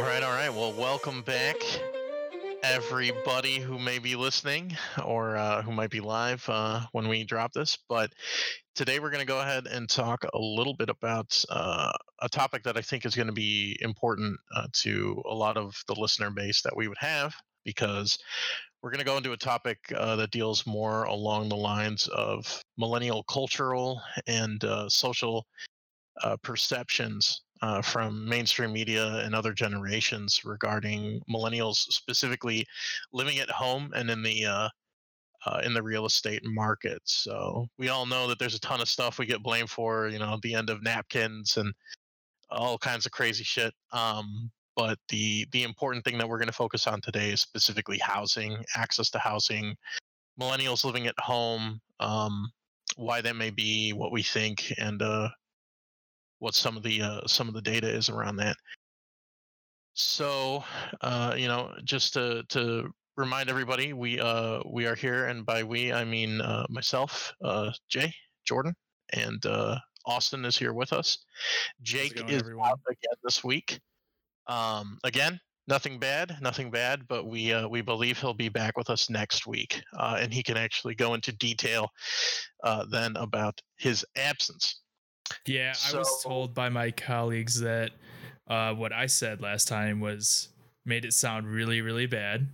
All right, all right. Well, welcome back, everybody who may be listening or uh, who might be live uh, when we drop this. But today we're going to go ahead and talk a little bit about uh, a topic that I think is going to be important uh, to a lot of the listener base that we would have because we're going to go into a topic uh, that deals more along the lines of millennial cultural and uh, social perceptions uh, from mainstream media and other generations regarding millennials specifically living at home and in the uh, uh, in the real estate market. So we all know that there's a ton of stuff we get blamed for, you know, the end of napkins and all kinds of crazy shit. Um, but the the important thing that we're going to focus on today is specifically housing, access to housing, millennials living at home, um, why that may be, what we think, and uh, what some of the uh, some of the data is around that. So, uh, you know, just to to remind everybody, we uh we are here, and by we I mean uh, myself, uh, Jay, Jordan, and uh, Austin is here with us. Jake going, is everyone? out again this week. Um, again, nothing bad, nothing bad, but we uh, we believe he'll be back with us next week, uh, and he can actually go into detail uh, then about his absence. Yeah, I was told by my colleagues that uh, what I said last time was made it sound really, really bad.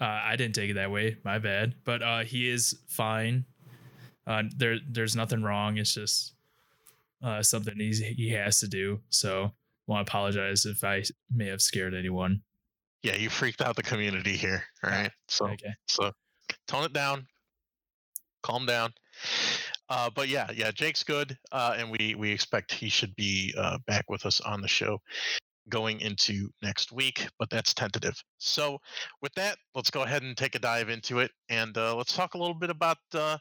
Uh, I didn't take it that way. My bad. But uh, he is fine. Uh, there, there's nothing wrong. It's just uh, something he's, he has to do. So, want to apologize if I may have scared anyone. Yeah, you freaked out the community here. All right, so Okay. so tone it down, calm down. Uh, but yeah, yeah, Jake's good, uh, and we we expect he should be uh, back with us on the show going into next week, but that's tentative. So with that, let's go ahead and take a dive into it, and uh, let's talk a little bit about uh,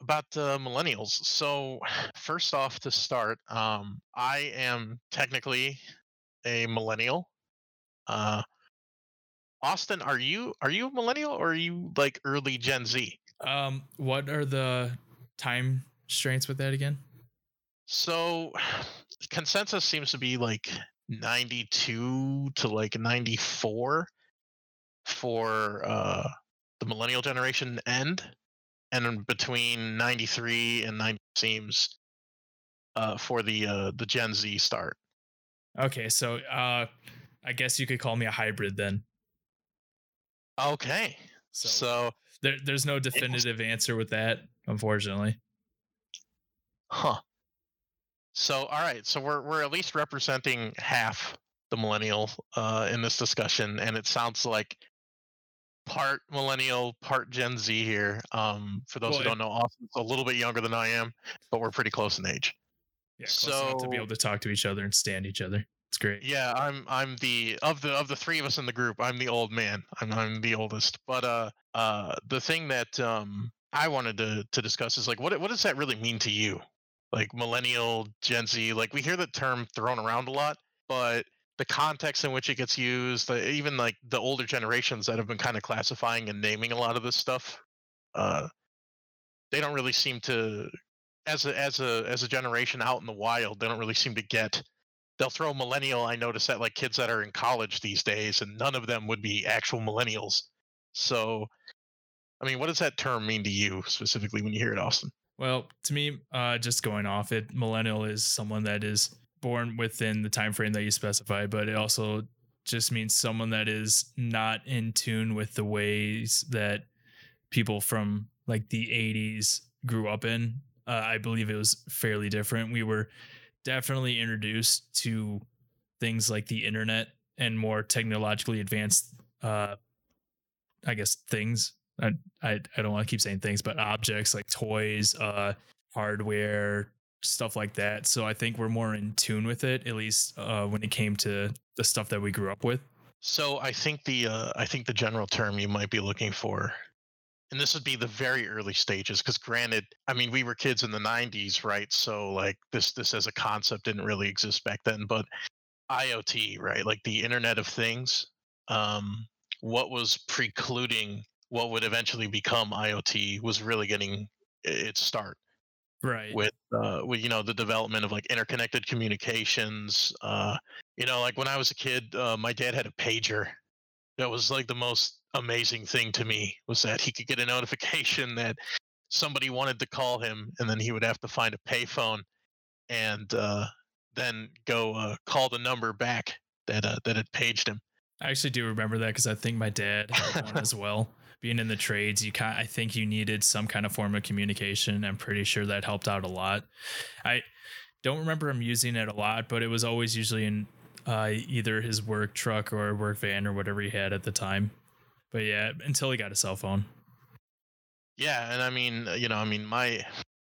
about uh, millennials. So first off, to start, um, I am technically a millennial. Austin, are you are you a millennial or are you like early Gen Z? Um, what are the time strains with that again? So consensus seems to be like 92 to like 94 for uh the millennial generation end and between 93 and 90 seems uh for the uh the Gen Z start. Okay, so uh, I guess you could call me a hybrid then. Okay. So, So, there, there's no definitive answer with that, unfortunately. huh. So all right, so we're we're at least representing half the millennial uh in this discussion and it sounds like part millennial, part Gen Z here. Um for those Well, who don't know, Austin's a little bit younger than I am, but we're pretty close in age. Yeah, close enough to be able to talk to each other and stand each other. It's great. Yeah, I'm I'm the of the of the three of us in the group, I'm the old man. I'm I'm the oldest. But uh uh the thing that um I wanted to to discuss is like what what does that really mean to you? Like millennial, Gen Z, like we hear the term thrown around a lot, but the context in which it gets used, the, even like the older generations that have been kind of classifying and naming a lot of this stuff, uh they don't really seem to as a as a as a generation out in the wild, they don't really seem to get they'll throw millennial i notice that like kids that are in college these days and none of them would be actual millennials so i mean what does that term mean to you specifically when you hear it austin Well, to me, uh, just going off it, millennial is someone that is born within the time frame that you specify, but it also just means someone that is not in tune with the ways that people from like the 80s grew up in. Uh, I believe it was fairly different. We were definitely introduced to things like the internet and more technologically advanced, uh, I guess, things. I, I, I don't want to keep saying things, but objects like toys, uh, hardware, stuff like that. So I think we're more in tune with it, at least uh, when it came to the stuff that we grew up with. so i think the uh, i think the general term you might be looking for and this would be the very early stages because granted i mean we were kids in the 90s right so like this this as a concept didn't really exist back then but iot right like the internet of things um what was precluding what would eventually become iot was really getting its start Right. with uh with you know the development of like interconnected communications uh you know like when i was a kid uh, my dad had a pager that was like the most amazing thing to me was that he could get a notification that somebody wanted to call him and then he would have to find a payphone and uh then go uh, call the number back that uh, that had paged him I actually do remember that because I think my dad had one as well. Being in the trades, you kind I think you needed some kind of form of communication. I'm pretty sure that helped out a lot. I don't remember him using it a lot, but it was always usually in uh, either his work truck or work van or whatever he had at the time. But yeah, until he got a cell phone. Yeah, and I mean, uh, you know, I mean, my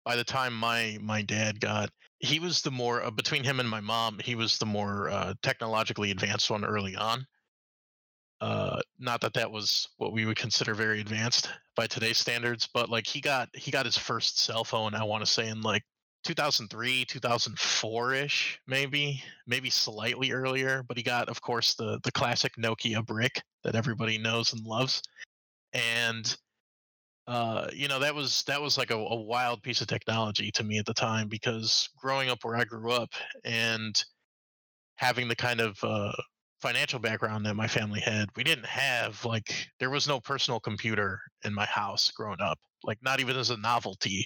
by the time my my dad got, he was the more uh, between him and my mom, he was the more uh, technologically advanced one early on. Uh, not that that was what we would consider very advanced by today's standards, but like he got he got his first cell phone. I want to say in like 2003, 2004 ish, maybe, maybe slightly earlier. But he got, of course, the the classic Nokia brick that everybody knows and loves, and uh, you know that was that was like a, a wild piece of technology to me at the time because growing up where I grew up and having the kind of uh, financial background that my family had, we didn't have like there was no personal computer in my house growing up, like not even as a novelty.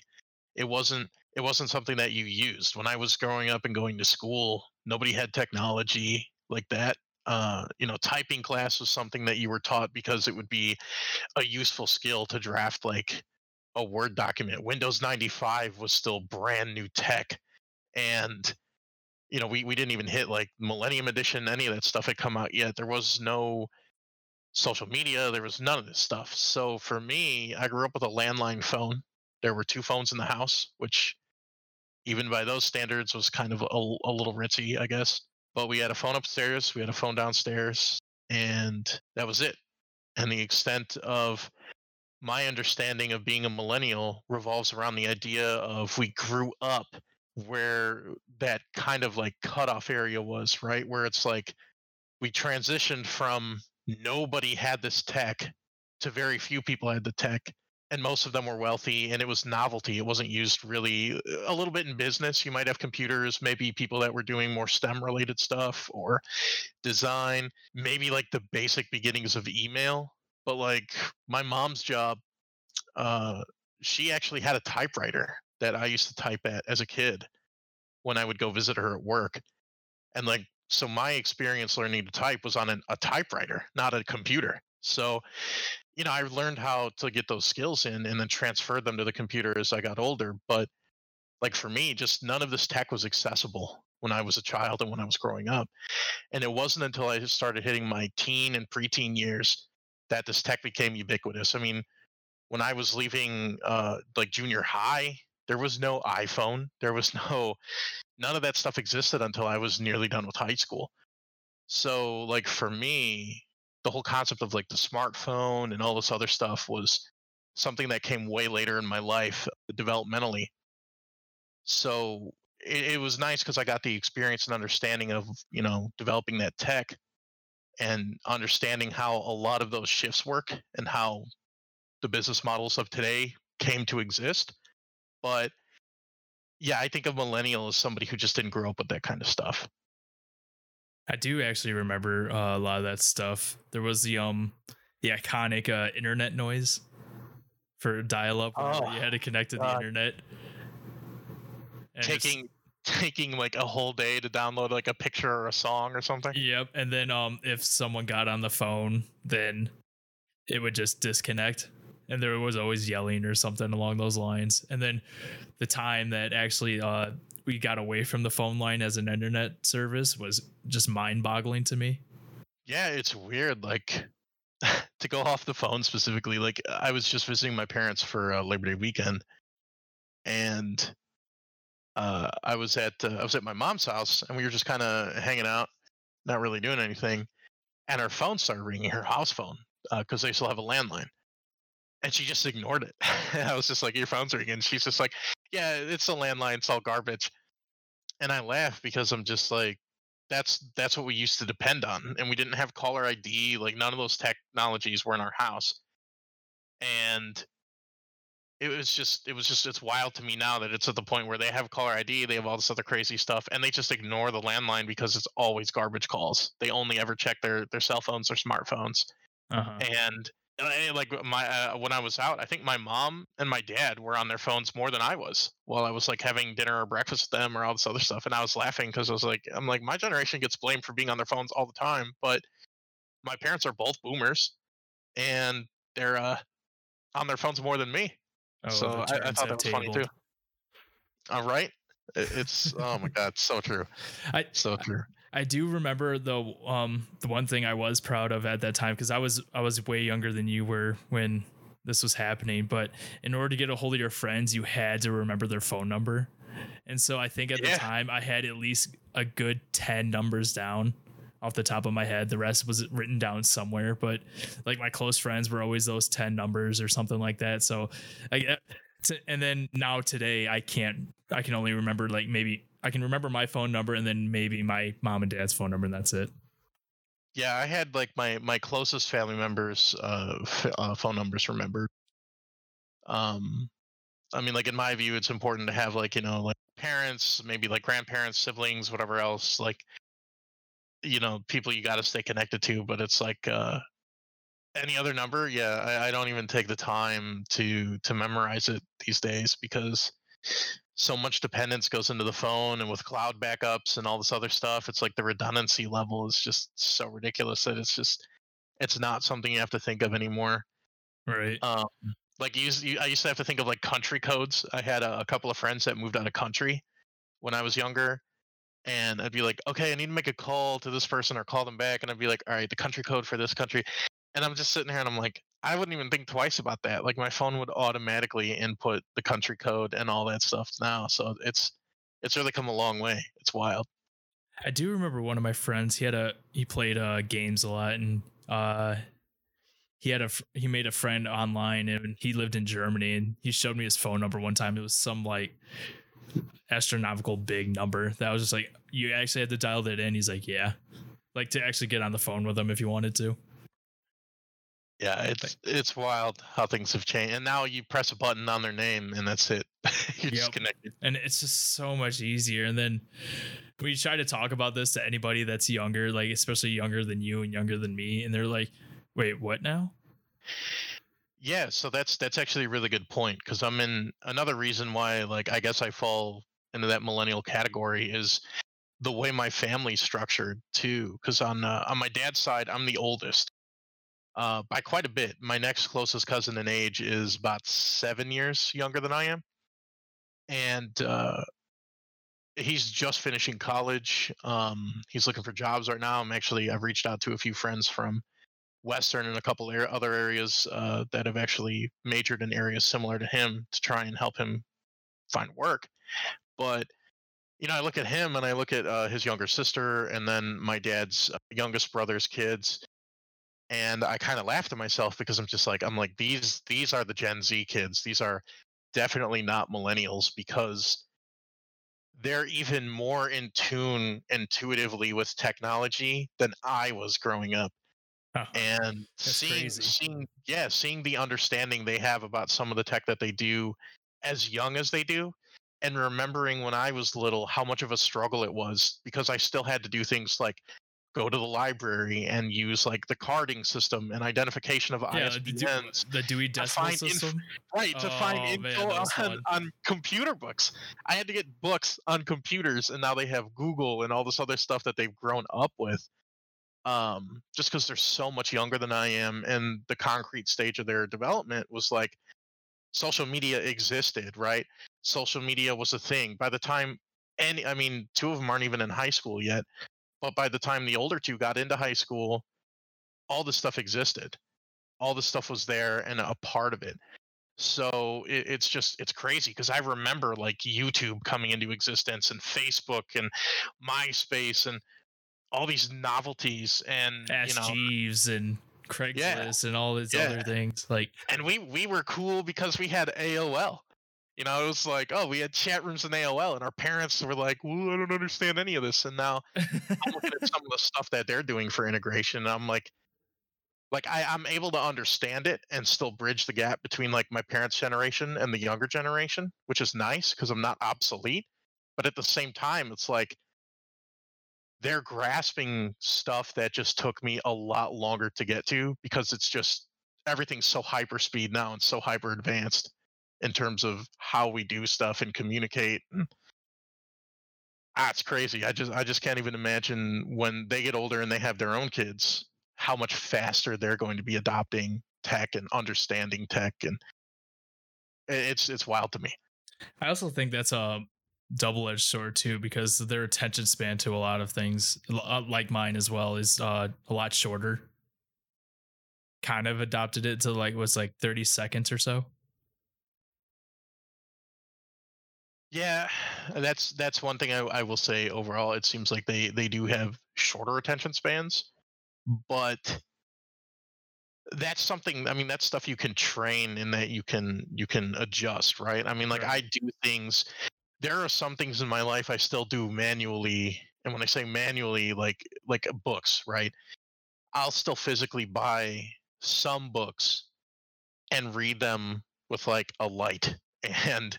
It wasn't it wasn't something that you used when I was growing up and going to school. Nobody had technology like that. Uh, you know, typing class was something that you were taught because it would be a useful skill to draft like a Word document. Windows 95 was still brand new tech. And, you know, we, we didn't even hit like Millennium Edition, any of that stuff had come out yet. There was no social media, there was none of this stuff. So for me, I grew up with a landline phone. There were two phones in the house, which even by those standards was kind of a, a little ritzy, I guess. But we had a phone upstairs, we had a phone downstairs, and that was it and the extent of my understanding of being a millennial revolves around the idea of we grew up where that kind of like cutoff area was, right? Where it's like we transitioned from nobody had this tech to very few people had the tech and most of them were wealthy and it was novelty it wasn't used really a little bit in business you might have computers maybe people that were doing more stem related stuff or design maybe like the basic beginnings of email but like my mom's job uh she actually had a typewriter that i used to type at as a kid when i would go visit her at work and like so my experience learning to type was on an, a typewriter not a computer so you know, I learned how to get those skills in and then transferred them to the computer as I got older. But like for me, just none of this tech was accessible when I was a child and when I was growing up. And it wasn't until I started hitting my teen and preteen years that this tech became ubiquitous. I mean, when I was leaving uh, like junior high, there was no iPhone. There was no, none of that stuff existed until I was nearly done with high school. So, like for me, the whole concept of like the smartphone and all this other stuff was something that came way later in my life developmentally. So it, it was nice because I got the experience and understanding of you know developing that tech and understanding how a lot of those shifts work and how the business models of today came to exist. But yeah, I think of millennial as somebody who just didn't grow up with that kind of stuff. I do actually remember uh, a lot of that stuff. There was the um the iconic uh, internet noise for dial up whenever Oh, you had to connect to the internet. And taking taking like a whole day to download like a picture or a song or something. Yep. And then um if someone got on the phone, then it would just disconnect. And there was always yelling or something along those lines. And then the time that actually uh we got away from the phone line as an internet service was just mind boggling to me. Yeah, it's weird. Like to go off the phone specifically. Like I was just visiting my parents for uh, Labor Day weekend, and uh, I was at uh, I was at my mom's house, and we were just kind of hanging out, not really doing anything. And her phone started ringing, her house phone, because they still have a landline. And she just ignored it. I was just like, "Your phone's are ringing." She's just like, "Yeah, it's a landline. It's all garbage." And I laugh because I'm just like, that's that's what we used to depend on and we didn't have caller id like none of those technologies were in our house and it was just it was just it's wild to me now that it's at the point where they have caller ID, they have all this other crazy stuff, and they just ignore the landline because it's always garbage calls. They only ever check their their cell phones or smartphones, Uh-huh. and uh, like my uh, when I was out, I think my mom and my dad were on their phones more than I was while I was like having dinner or breakfast with them or all this other stuff, and I was laughing because I was like, I'm like my generation gets blamed for being on their phones all the time, but my parents are both boomers, and they're uh on their phones more than me. Oh, so I, I thought that was funny too. All right, it's oh my god, so true, I so true. I do remember the um the one thing I was proud of at that time because I was I was way younger than you were when this was happening. But in order to get a hold of your friends, you had to remember their phone number. And so I think at Yeah. the time I had at least a good ten numbers down off the top of my head. The rest was written down somewhere, but like my close friends were always those ten numbers or something like that. So I t- and then now today I can't I can only remember like maybe I can remember my phone number and then maybe my mom and dad's phone number and that's it. Yeah, I had like my my closest family members' uh, f- uh, phone numbers remembered. Um, I mean, like in my view, it's important to have like you know like parents, maybe like grandparents, siblings, whatever else, like you know people you got to stay connected to. But it's like uh, any other number, yeah, I, I don't even take the time to to memorize it these days because so much dependence goes into the phone and with cloud backups and all this other stuff it's like the redundancy level is just so ridiculous that it's just it's not something you have to think of anymore Right. um like you, you, i used to have to think of like country codes i had a, a couple of friends that moved out of country when i was younger and i'd be like okay i need to make a call to this person or call them back and i'd be like all right the country code for this country and i'm just sitting here and i'm like i wouldn't even think twice about that like my phone would automatically input the country code and all that stuff now so it's it's really come a long way it's wild I do remember one of my friends. He had a he played uh games a lot and uh he had a he made a friend online and he lived in Germany and he showed me his phone number one time. It was some like astronomical big number that was just like you actually had to dial that in. He's like, "Yeah." Like to actually get on the phone with him if you wanted to. Yeah it's it's wild how things have changed and now you press a button on their name and that's it. You're just connected. and it's just so much easier and then we try to talk about this to anybody that's younger like especially younger than you and younger than me and they're like wait what now? Yeah, so that's that's actually a really good point because I'm in another reason why like I guess I fall into that millennial category is the way my family's structured too. Because on uh, on my dad's side, I'm the oldest uh, by quite a bit. My next closest cousin in age is about seven years younger than I am, and uh, he's just finishing college. Um, he's looking for jobs right now. I'm actually I've reached out to a few friends from Western and a couple other areas uh, that have actually majored in areas similar to him to try and help him find work. But you know, I look at him and I look at uh, his younger sister and then my dad's uh, youngest brother's kids, and I kind of laughed at myself because I'm just like, I'm like these these are the Gen Z kids. These are definitely not millennials because they're even more in tune intuitively with technology than I was growing up Uh-huh. and That's seeing crazy. seeing yeah seeing the understanding they have about some of the tech that they do as young as they do and remembering when i was little how much of a struggle it was because i still had to do things like go to the library and use like the carding system and identification of yeah the, Dewey- ISBNs the dewey decimal find inf- system? Right to find Oh, man, info on, on computer books. I had to get books on computers and now they have google and all this other stuff that they've grown up with um just because they're so much younger than i am and the concrete stage of their development was like social media existed right? Social media was a thing. By the time any i mean two of them aren't even in high school yet but by the time the older two got into high school all this stuff existed. All this stuff was there and a part of it. So it, it's just it's crazy because i remember like youtube coming into existence and facebook and myspace and all these novelties and ask you know jeeves and craigslist and all these Yeah. other things like and we we were cool because we had aol you know it was like oh we had chat rooms in aol and our parents were like well i don't understand any of this and now i'm looking at some of the stuff that they're doing for integration and i'm like like I, I'm able to understand it and still bridge the gap between like my parents' generation and the younger generation, which is nice because I'm not obsolete. But at the same time, it's like they're grasping stuff that just took me a lot longer to get to because it's just everything's so hyper speed now and so hyper advanced in terms of how we do stuff and communicate. Ah, it's crazy. I just I just can't even imagine when they get older and they have their own kids how much faster they're going to be adopting tech and understanding tech and it's it's wild to me. I also think that's a double-edged sword too because their attention span to a lot of things uh, like mine as well is uh, a lot shorter. Kind of adopted it to like was like 30 seconds or so. Yeah, uh, that's that's one thing I, I will say overall. It seems like they they do have shorter attention spans but that's something i mean that's stuff you can train and that you can you can adjust right i mean like right. i do things there are some things in my life i still do manually and when i say manually like like uh, books right i'll still physically buy some books and read them with like a light and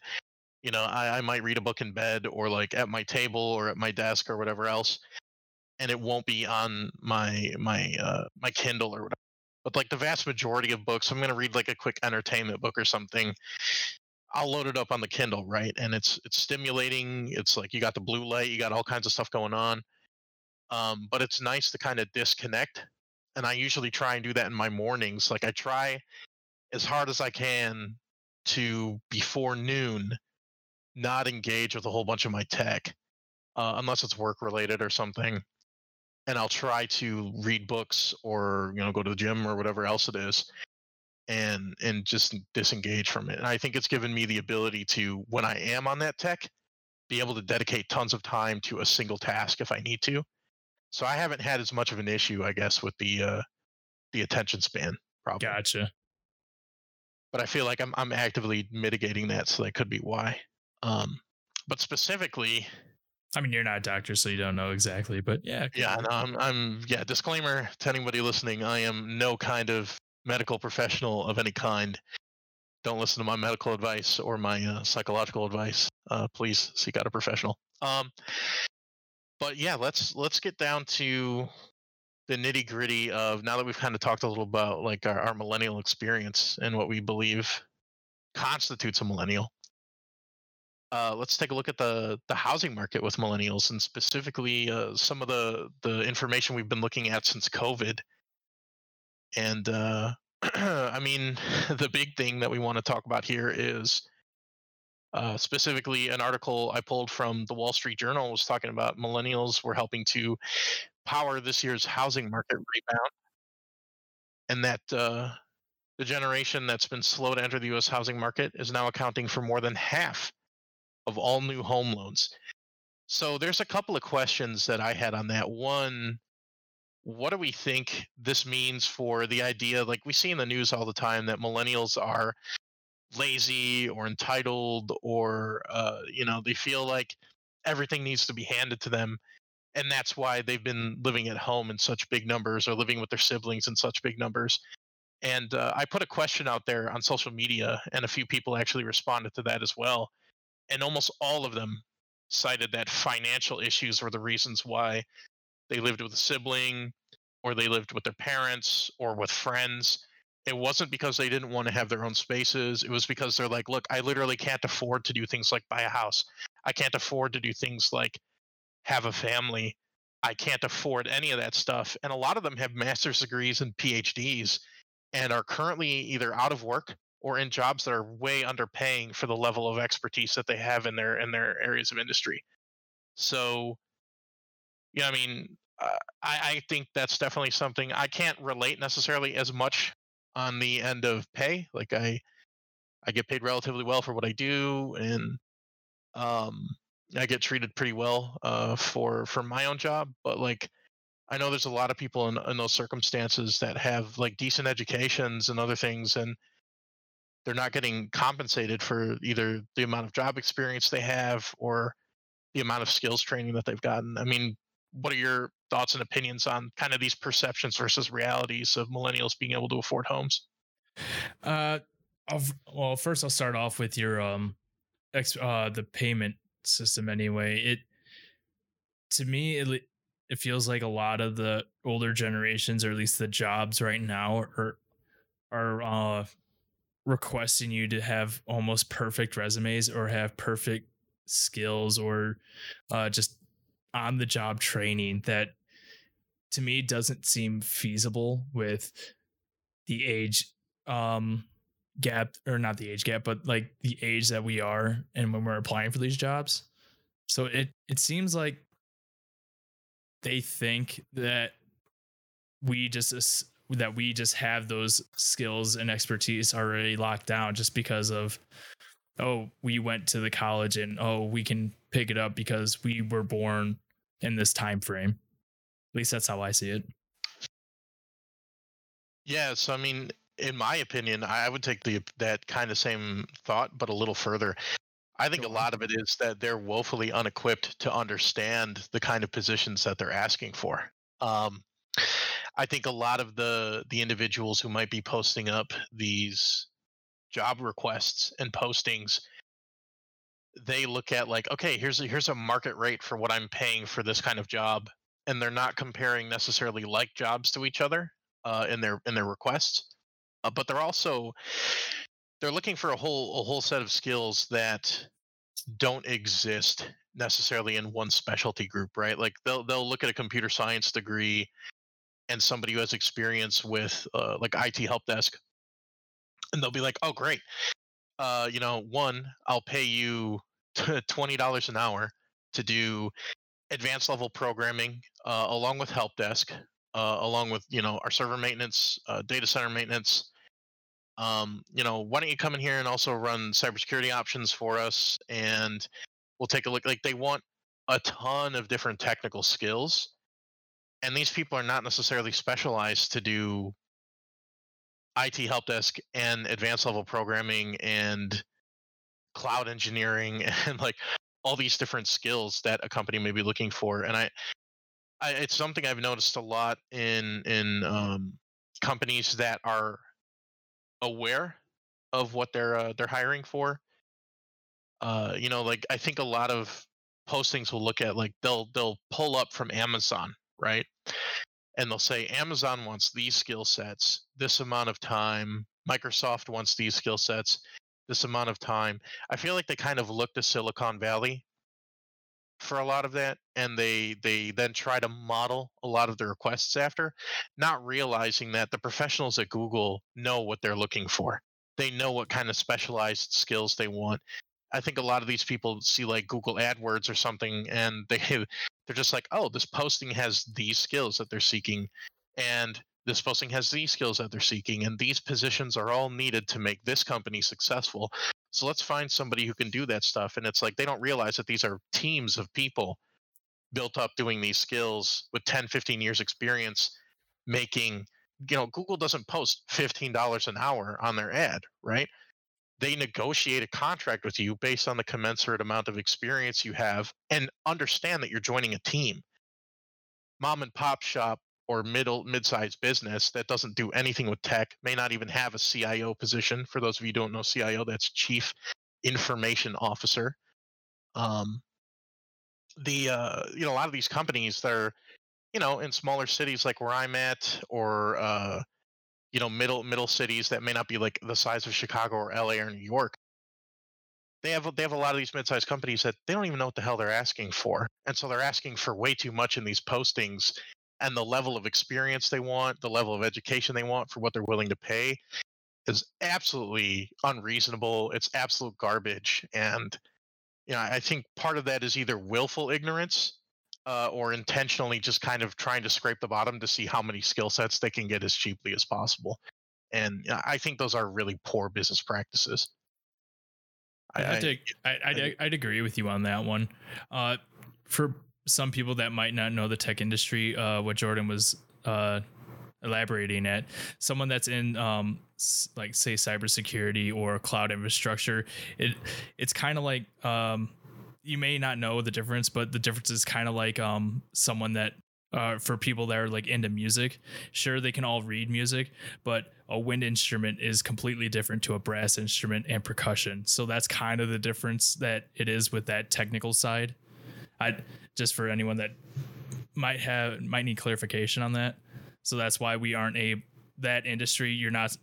you know I, I might read a book in bed or like at my table or at my desk or whatever else and it won't be on my my uh, my Kindle or whatever. But like the vast majority of books, I'm gonna read like a quick entertainment book or something. I'll load it up on the Kindle, right? And it's it's stimulating. It's like you got the blue light, you got all kinds of stuff going on. Um, but it's nice to kind of disconnect. And I usually try and do that in my mornings. Like I try as hard as I can to before noon not engage with a whole bunch of my tech, uh, unless it's work related or something and I'll try to read books or you know go to the gym or whatever else it is and and just disengage from it. And I think it's given me the ability to when I am on that tech be able to dedicate tons of time to a single task if I need to. So I haven't had as much of an issue I guess with the uh the attention span problem. Gotcha. But I feel like I'm I'm actively mitigating that so that could be why. Um but specifically I mean, you're not a doctor, so you don't know exactly, but yeah. Yeah, no, I'm, I'm, yeah, disclaimer to anybody listening I am no kind of medical professional of any kind. Don't listen to my medical advice or my uh, psychological advice. Uh, please seek out a professional. Um, but yeah, let's let's get down to the nitty gritty of now that we've kind of talked a little about like our, our millennial experience and what we believe constitutes a millennial uh, let's take a look at the the housing market with millennials and specifically uh, some of the the information we've been looking at since COVID. And uh, I mean, the big thing that we want to talk about here is uh, specifically an article I pulled from the Wall Street Journal was talking about millennials were helping to power this year's housing market rebound, and that uh, the generation that's been slow to enter the U.S. housing market is now accounting for more than half of all new home loans. So there's a couple of questions that I had on that. One, what do we think this means for the idea? Like we see in the news all the time that millennials are lazy or entitled, or uh, you know they feel like everything needs to be handed to them, and that's why they've been living at home in such big numbers or living with their siblings in such big numbers. And uh, I put a question out there on social media, and a few people actually responded to that as well and almost all of them cited that financial issues were the reasons why they lived with a sibling or they lived with their parents or with friends. It wasn't because they didn't want to have their own spaces. It was because they're like look i literally can't afford to do things like buy a house. I can't afford to do things like have a family. I can't afford any of that stuff. And a lot of them have master's degrees and phds and are currently either out of work or in jobs that are way underpaying for the level of expertise that they have in their in their areas of industry. So, yeah, I mean, uh, I, I think that's definitely something I can't relate necessarily as much on the end of pay. Like I, I get paid relatively well for what I do, and um, I get treated pretty well uh, for for my own job. But like, I know there's a lot of people in, in those circumstances that have like decent educations and other things, and they're not getting compensated for either the amount of job experience they have or the amount of skills training that they've gotten. I mean, what are your thoughts and opinions on kind of these perceptions versus realities of millennials being able to afford homes. Uh, I'll, well, first I'll start off with your um, ex, uh, the payment system. Anyway, it to me it it feels like a lot of the older generations, or at least the jobs right now, are are uh, requesting you to have almost perfect resumes or have perfect skills or uh, just on the job training that to me doesn't seem feasible with the age um gap or not the age gap but like the age that we are and when we're applying for these jobs. So it it seems like they think that we just that we just have those skills and expertise already locked down just because of oh we went to the college and oh we can pick it up because we were born in this time frame. At least that's how i see it. Yeah so i mean in my opinion i would take the that kind of same thought but a little further. I think a lot of it is that they're woefully unequipped to understand the kind of positions that they're asking for. Um, i think a lot of the the individuals who might be posting up these job requests and postings they look at like okay here's a, here's a market rate for what i'm paying for this kind of job and they're not comparing necessarily like jobs to each other uh, in their in their requests uh, but they're also they're looking for a whole a whole set of skills that don't exist necessarily in one specialty group right? Like they'll they'll look at a computer science degree and somebody who has experience with uh, like IT help desk and they'll be like, "Oh, great. Uh, you know, one, I'll pay you twenty dollars an hour to do advanced level programming uh, along with help desk, uh, along with you know our server maintenance, uh, data center maintenance. Um, you know, why don't you come in here and also run cybersecurity options for us, and we'll take a look. Like they want a ton of different technical skills, and these people are not necessarily specialized to do IT help desk and advanced level programming and cloud engineering and like all these different skills that a company may be looking for. And I, I it's something I've noticed a lot in in um, companies that are aware of what they're uh, they're hiring for. Uh, you know, like I think a lot of postings will look at like they'll they'll pull up from Amazon, right? And they'll say Amazon wants these skill sets, this amount of time. Microsoft wants these skill sets, this amount of time. I feel like they kind of look to Silicon Valley for a lot of that and they they then try to model a lot of the requests after not realizing that the professionals at Google know what they're looking for they know what kind of specialized skills they want I think a lot of these people see like Google AdWords or something, and they they're just like, oh, this posting has these skills that they're seeking, and this posting has these skills that they're seeking, and these positions are all needed to make this company successful. So let's find somebody who can do that stuff. And it's like they don't realize that these are teams of people built up doing these skills with 10, 15 years experience making you know google doesn't post $15 an hour on their ad right they negotiate a contract with you based on the commensurate amount of experience you have and understand that you're joining a team. Mom and pop shop or middle mid-sized business that doesn't do anything with tech may not even have a cio position. For those of you don't know cio that's chief information officer. Um, the uh, you know a lot of these companies that are you know in smaller cities like where i'm at or uh, you know middle middle cities that may not be like the size of Chicago or LA or New York. They have they have a lot of these mid-sized companies that they don't even know what the hell they're asking for, and so they're asking for way too much in these postings. And the level of experience they want, the level of education they want for what they're willing to pay, is absolutely unreasonable. It's absolute garbage, and you know I think part of that is either willful ignorance uh, or intentionally just kind of trying to scrape the bottom to see how many skill sets they can get as cheaply as possible. And I think those are really poor business practices. I, I'd, I, I'd, I'd, agree with you on that one. Uh, for some people that might not know the tech industry, uh, what Jordan was uh, elaborating at, someone that's in um, like say cybersecurity or cloud infrastructure, it it's kind of like um, you may not know the difference, but the difference is kind of like um someone that uh, for people that are like into music. Sure, they can all read music, but a wind instrument is completely different to a brass instrument and percussion. So that's kind of the difference that it is with that technical side. I just for anyone that might have might need clarification on that. So that's why we aren't a that industry. You're not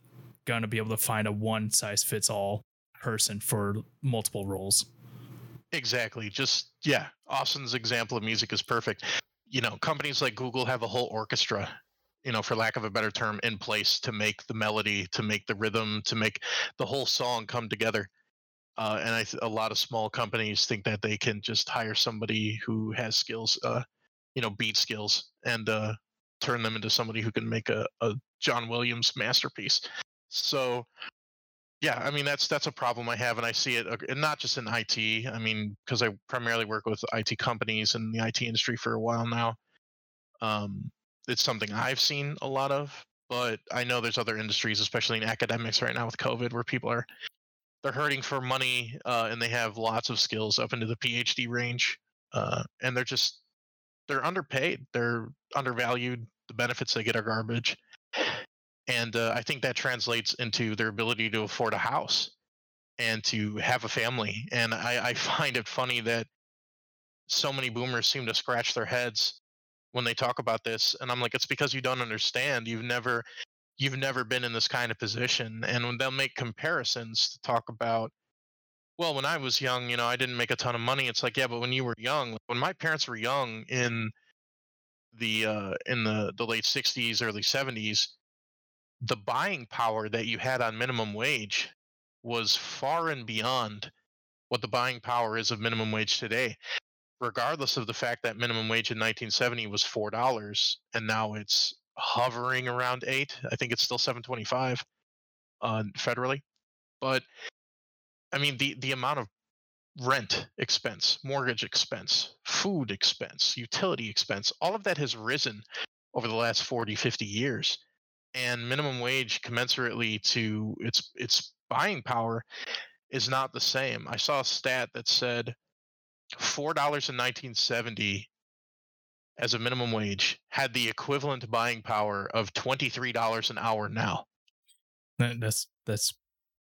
going to be able to find a one size fits all person for multiple roles. Exactly. Just yeah, Austin's example of music is perfect. You know, companies like Google have a whole orchestra, you know, for lack of a better term, in place to make the melody, to make the rhythm, to make the whole song come together. Uh, and I th- a lot of small companies think that they can just hire somebody who has skills, uh, you know, beat skills, and uh, turn them into somebody who can make a, a John Williams masterpiece. So yeah, I mean that's that's a problem I have, and I see it, uh, and not just in IT. I mean, because I primarily work with IT companies and the IT industry for a while now. Um, it's something I've seen a lot of, but I know there's other industries, especially in academics right now with COVID, where people are they're hurting for money, uh, and they have lots of skills up into the PhD range, uh, and they're just they're underpaid, they're undervalued. The benefits they get are garbage and uh, I think that translates into their ability to afford a house and to have a family. And I, I find it funny that so many boomers seem to scratch their heads when they talk about this, and I'm like, it's because you don't understand. You've never you've never been in this kind of position and when they'll make comparisons to talk about well when i was young you know i didn't make a ton of money it's like yeah but when you were young when my parents were young in the uh in the the late 60s early 70s the buying power that you had on minimum wage was far and beyond what the buying power is of minimum wage today. Regardless of the fact that minimum wage in 1970 was four dollars and now it's hovering around eight i think it's still 725 uh, federally. But i mean the the amount of rent expense mortgage expense food expense utility expense all of that has risen over the last 40 50 years and minimum wage commensurately to its its buying power is not the same. I saw a stat that said four dollars in 1970 as a minimum wage had the equivalent buying power of twenty three dollars an hour now. That's that's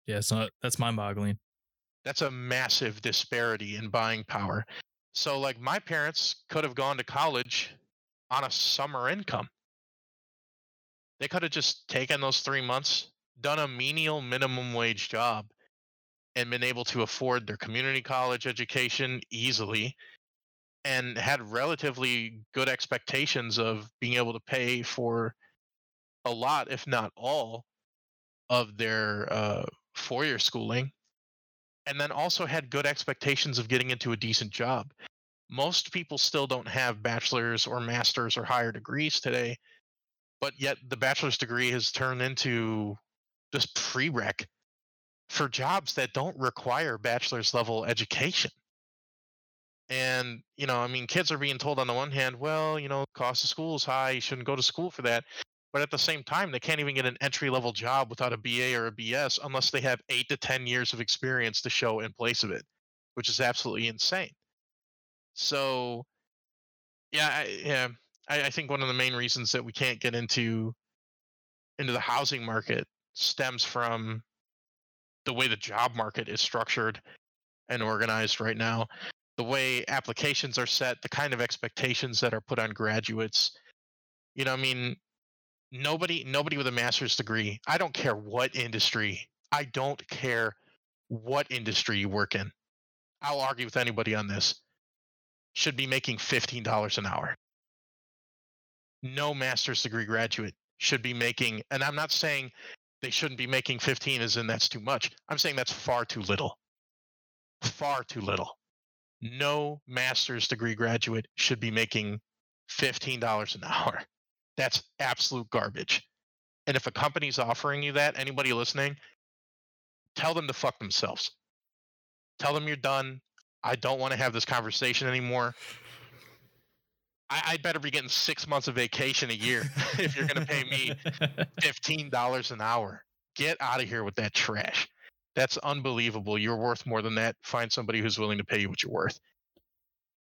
yeah, it's not that's mind boggling. That's a massive disparity in buying power. So like my parents could have gone to college on a summer income they could have just taken those three months, done a menial minimum wage job, and been able to afford their community college education easily and had relatively good expectations of being able to pay for a lot, if not all, of their uh, four year schooling. And then also had good expectations of getting into a decent job. Most people still don't have bachelor's or master's or higher degrees today but yet the bachelor's degree has turned into this prereq for jobs that don't require bachelor's level education. And, you know, I mean, kids are being told on the one hand, well, you know, cost of school is high, you shouldn't go to school for that. But at the same time, they can't even get an entry level job without a BA or a BS unless they have eight to 10 years of experience to show in place of it, which is absolutely insane. So, yeah, I, yeah, I, I think one of the main reasons that we can't get into into the housing market stems from the way the job market is structured and organized right now. The way applications are set the kind of expectations that are put on graduates. You know i mean nobody nobody with a master's degree i don't care what industry i don't care what industry you work in i'll argue with anybody on this should be making $15 an hour no master's degree graduate should be making, and I'm not saying they shouldn't be making 15 as in that's too much. I'm saying that's far too little. Far too little. No master's degree graduate should be making $15 an hour. That's absolute garbage. And if a company's offering you that, anybody listening, tell them to fuck themselves. Tell them you're done. I don't want to have this conversation anymore. I, would better be getting six months of vacation a year if you're going to pay me fifteen dollars an hour. Get out of here with that trash. That's unbelievable. You're worth more than that. Find somebody who's willing to pay you what you're worth.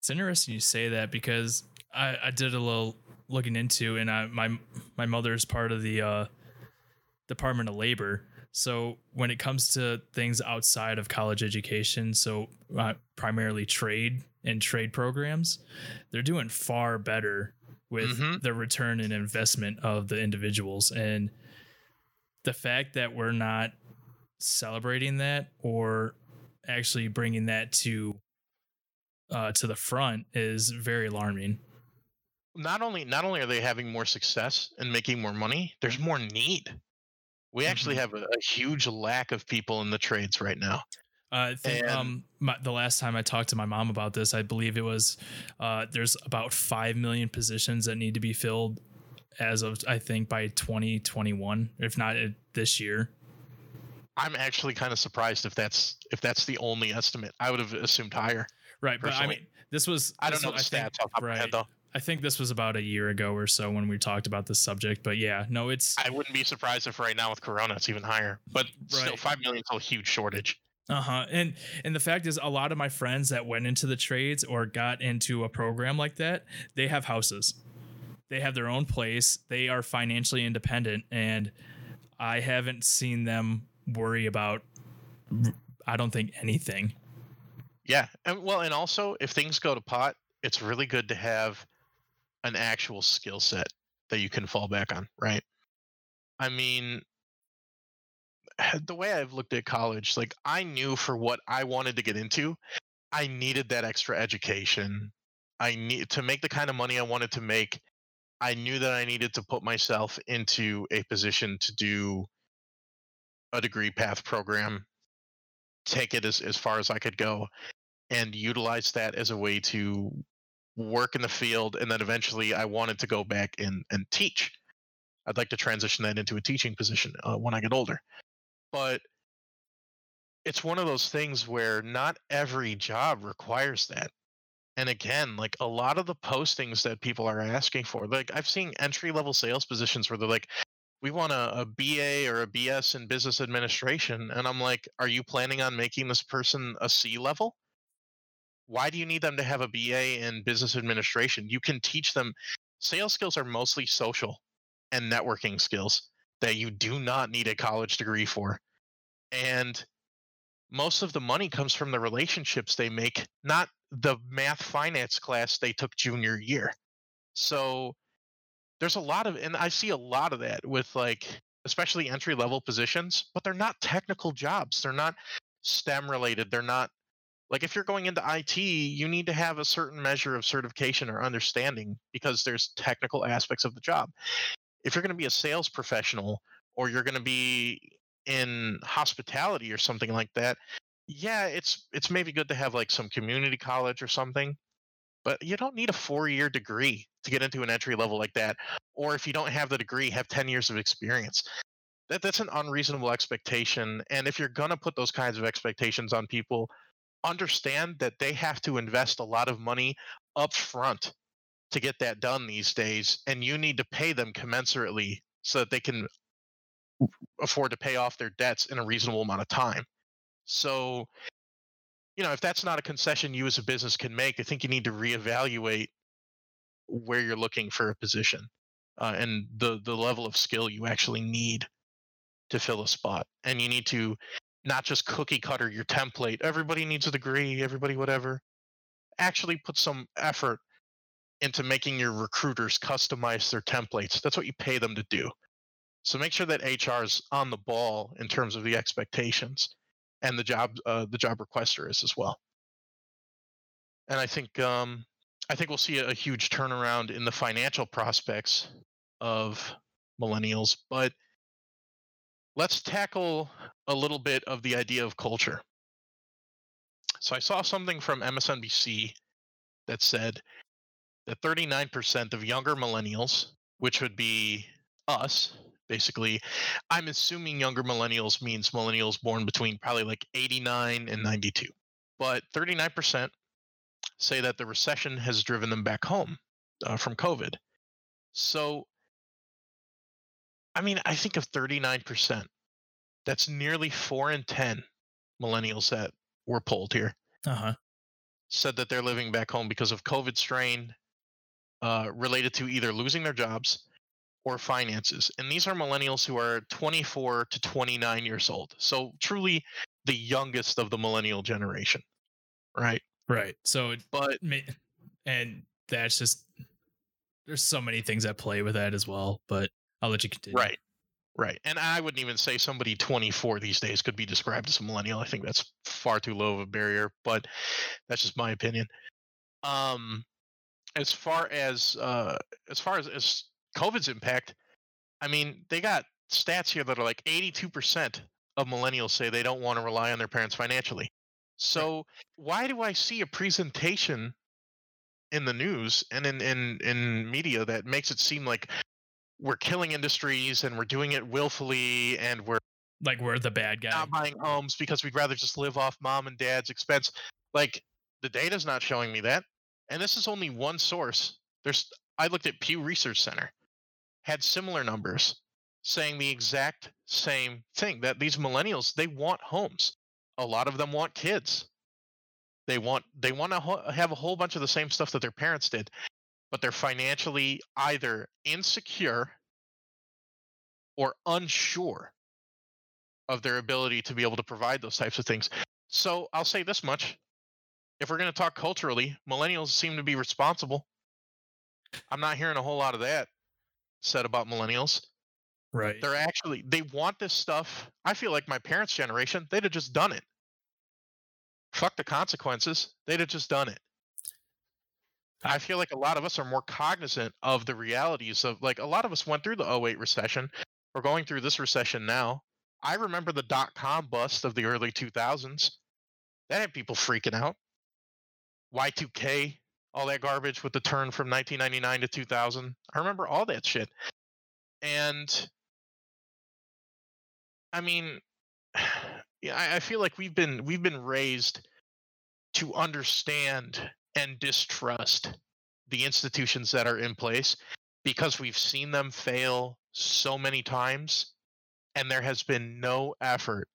It's interesting you say that because I, I did a little looking into, and I, my my mother's part of the uh, Department of Labor. So when it comes to things outside of college education, so uh, primarily trade and trade programs, they're doing far better with Mhm. the return and investment of the individuals and the fact that we're not celebrating that or actually bringing that to uh, to the front is very alarming. not only not only are they having more success and making more money, there's more need. We actually have a, a huge lack of people in the trades right now. Uh, I think And- um, my, the last time I talked to my mom about this, I believe it was uh, there's about five million positions that need to be filled as of I think by 2021, if not uh, this year. I'm actually kind of surprised if that's if that's the only estimate. I would have assumed higher. Right, but I mean, this was I don't know the stats think- off the top of my right. head though. I think this was about a year ago or so when we talked about this subject. But yeah, no, it's I wouldn't be surprised if right now with Corona it's even higher. But still, five million is a huge shortage. Uh huh. And and the fact is, a lot of my friends that went into the trades or got into a program like that, they have houses. They have their own place. They are financially independent, and I haven't seen them worry about. I don't think anything. Yeah, and well, and also if things go to pot, it's really good to have an actual skill set that you can fall back on, right? I mean, eh, the way I've looked at college, like I knew for what I wanted to get into, I needed that extra education. I need to make the kind of money I wanted to make. I knew that I needed to put myself into a position to do a degree path program, take it as, as far as I could go, and utilize that as a way to work in the field. And then eventually I wanted to go back and, and teach. I'd like to transition that into a teaching position uh, when I get older. But it's one of those things where not every job requires that. And again, like a lot of the postings that people are asking for, like I've seen entry level sales positions where they're like, we want a, a BA or a BS in business administration. And I'm like, are you planning on making this person a C level? Why do you need them to have a BA in business administration? You can teach them sales skills are mostly social and networking skills that you do not need a college degree for. And most of the money comes from the relationships they make, not the math finance class they took junior year. So there's a lot of, and I see a lot of that with like, especially entry level positions, but they're not technical jobs. They're not STEM related. They're not like if you're going into IT, you need to have a certain measure of certification or understanding because there's technical aspects of the job. If you're going to be a sales professional or you're going to be in hospitality or something like that, yeah, it's it's maybe good to have like some community college or something, but you don't need a four-year degree to get into an entry level like that. Or if you don't have the degree, have 10 years of experience. That that's an unreasonable expectation. And if you're gonna put those kinds of expectations on people, understand that they have to invest a lot of money up front to get that done these days, and you need to pay them commensurately so that they can afford to pay off their debts in a reasonable amount of time. So, you know, if that's not a concession you as a business can make, I think you need to reevaluate where you're looking for a position uh, and the the level of skill you actually need to fill a spot. And you need to not just cookie cutter your template. Everybody needs a degree. Everybody whatever. Actually, put some effort into making your recruiters customize their templates. That's what you pay them to do. So make sure that HR is on the ball in terms of the expectations, and the job uh, the job requester is as well. And I think um, I think we'll see a, a huge turnaround in the financial prospects of millennials. But let's tackle a little bit of the idea of culture. So I saw something from MSNBC that said that 39% of younger millennials, which would be us, basically, I'm assuming younger millennials means millennials born between probably like 89 and 92. But 39% say that the recession has driven them back home uh, from COVID. So, I mean, I think of 39%. That's nearly four in 10 millennials that were polled here Uh huh. said that they're living back home because of COVID strain, uh, related to either losing their jobs or finances. And these are millennials who are 24 to 29 years old. So truly the youngest of the millennial generation. Right. Right. So, But and that's just there's so many things at play with that as well. But I'll let you continue. right. Right. And I wouldn't even say somebody 24 these days could be described as a millennial. I think that's far too low of a barrier, but that's just my opinion. Um as far as uh as far as, as COVID's impact, I mean, they got stats here that are like 82% of millennials say they don't want to rely on their parents financially. So why do I see a presentation in the news and in, in, in media that makes it seem like we're killing industries and we're doing it willfully and we're Like we're the bad guy. not buying homes because we'd rather just live off mom and dad's expense. Like the data's not showing me that. And this is only one source. There's I looked at Pew Research Center, had similar numbers saying the exact same thing that these millennials they want homes. A lot of them want kids. They want they want to ho- have a whole bunch of the same stuff that their parents did, but they're financially either insecure or unsure of their ability to be able to provide those types of things. So I'll say this much. If we're going to talk culturally, millennials seem to be responsible. I'm not hearing a whole lot of that said about millennials. right. They're actually, they want this stuff. I feel like my parents' generation, they'd have just done it. Fuck the consequences. They'd have just done it. I feel like a lot of us are more cognizant of the realities of, like, a lot of us went through the 08 recession. We're going through this recession now. I remember the dot com bust of the early 2000s. That had people freaking out. Y2K, all that garbage with the turn from 1999 to 2000. I remember all that shit. And I mean, I, I feel like we've been we've been raised to understand and distrust the institutions that are in place because we've seen them fail so many times and there has been no effort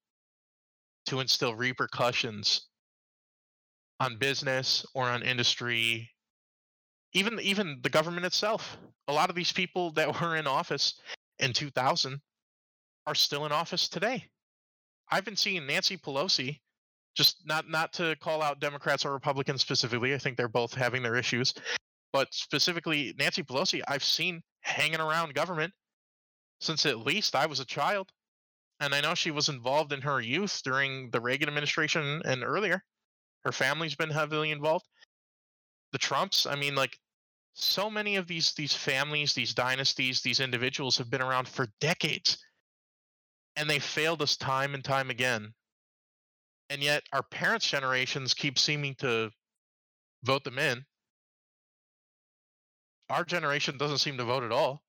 to instill repercussions on business or on industry even even the government itself. A lot of these people that were in office in 2000 are still in office today. I've been seeing nancy pelosi just not not to call out democrats or republicans specifically i think they're both having their issues but specifically nancy pelosi i've seen hanging around government since at least i was a child and i know she was involved in her youth during the reagan administration and earlier. Her family's been heavily involved. The trumps i mean like so many of these these families these dynasties these individuals have been around for decades and they failed us time and time again and yet our parents generations keep seeming to vote them in. Our generation doesn't seem to vote at all.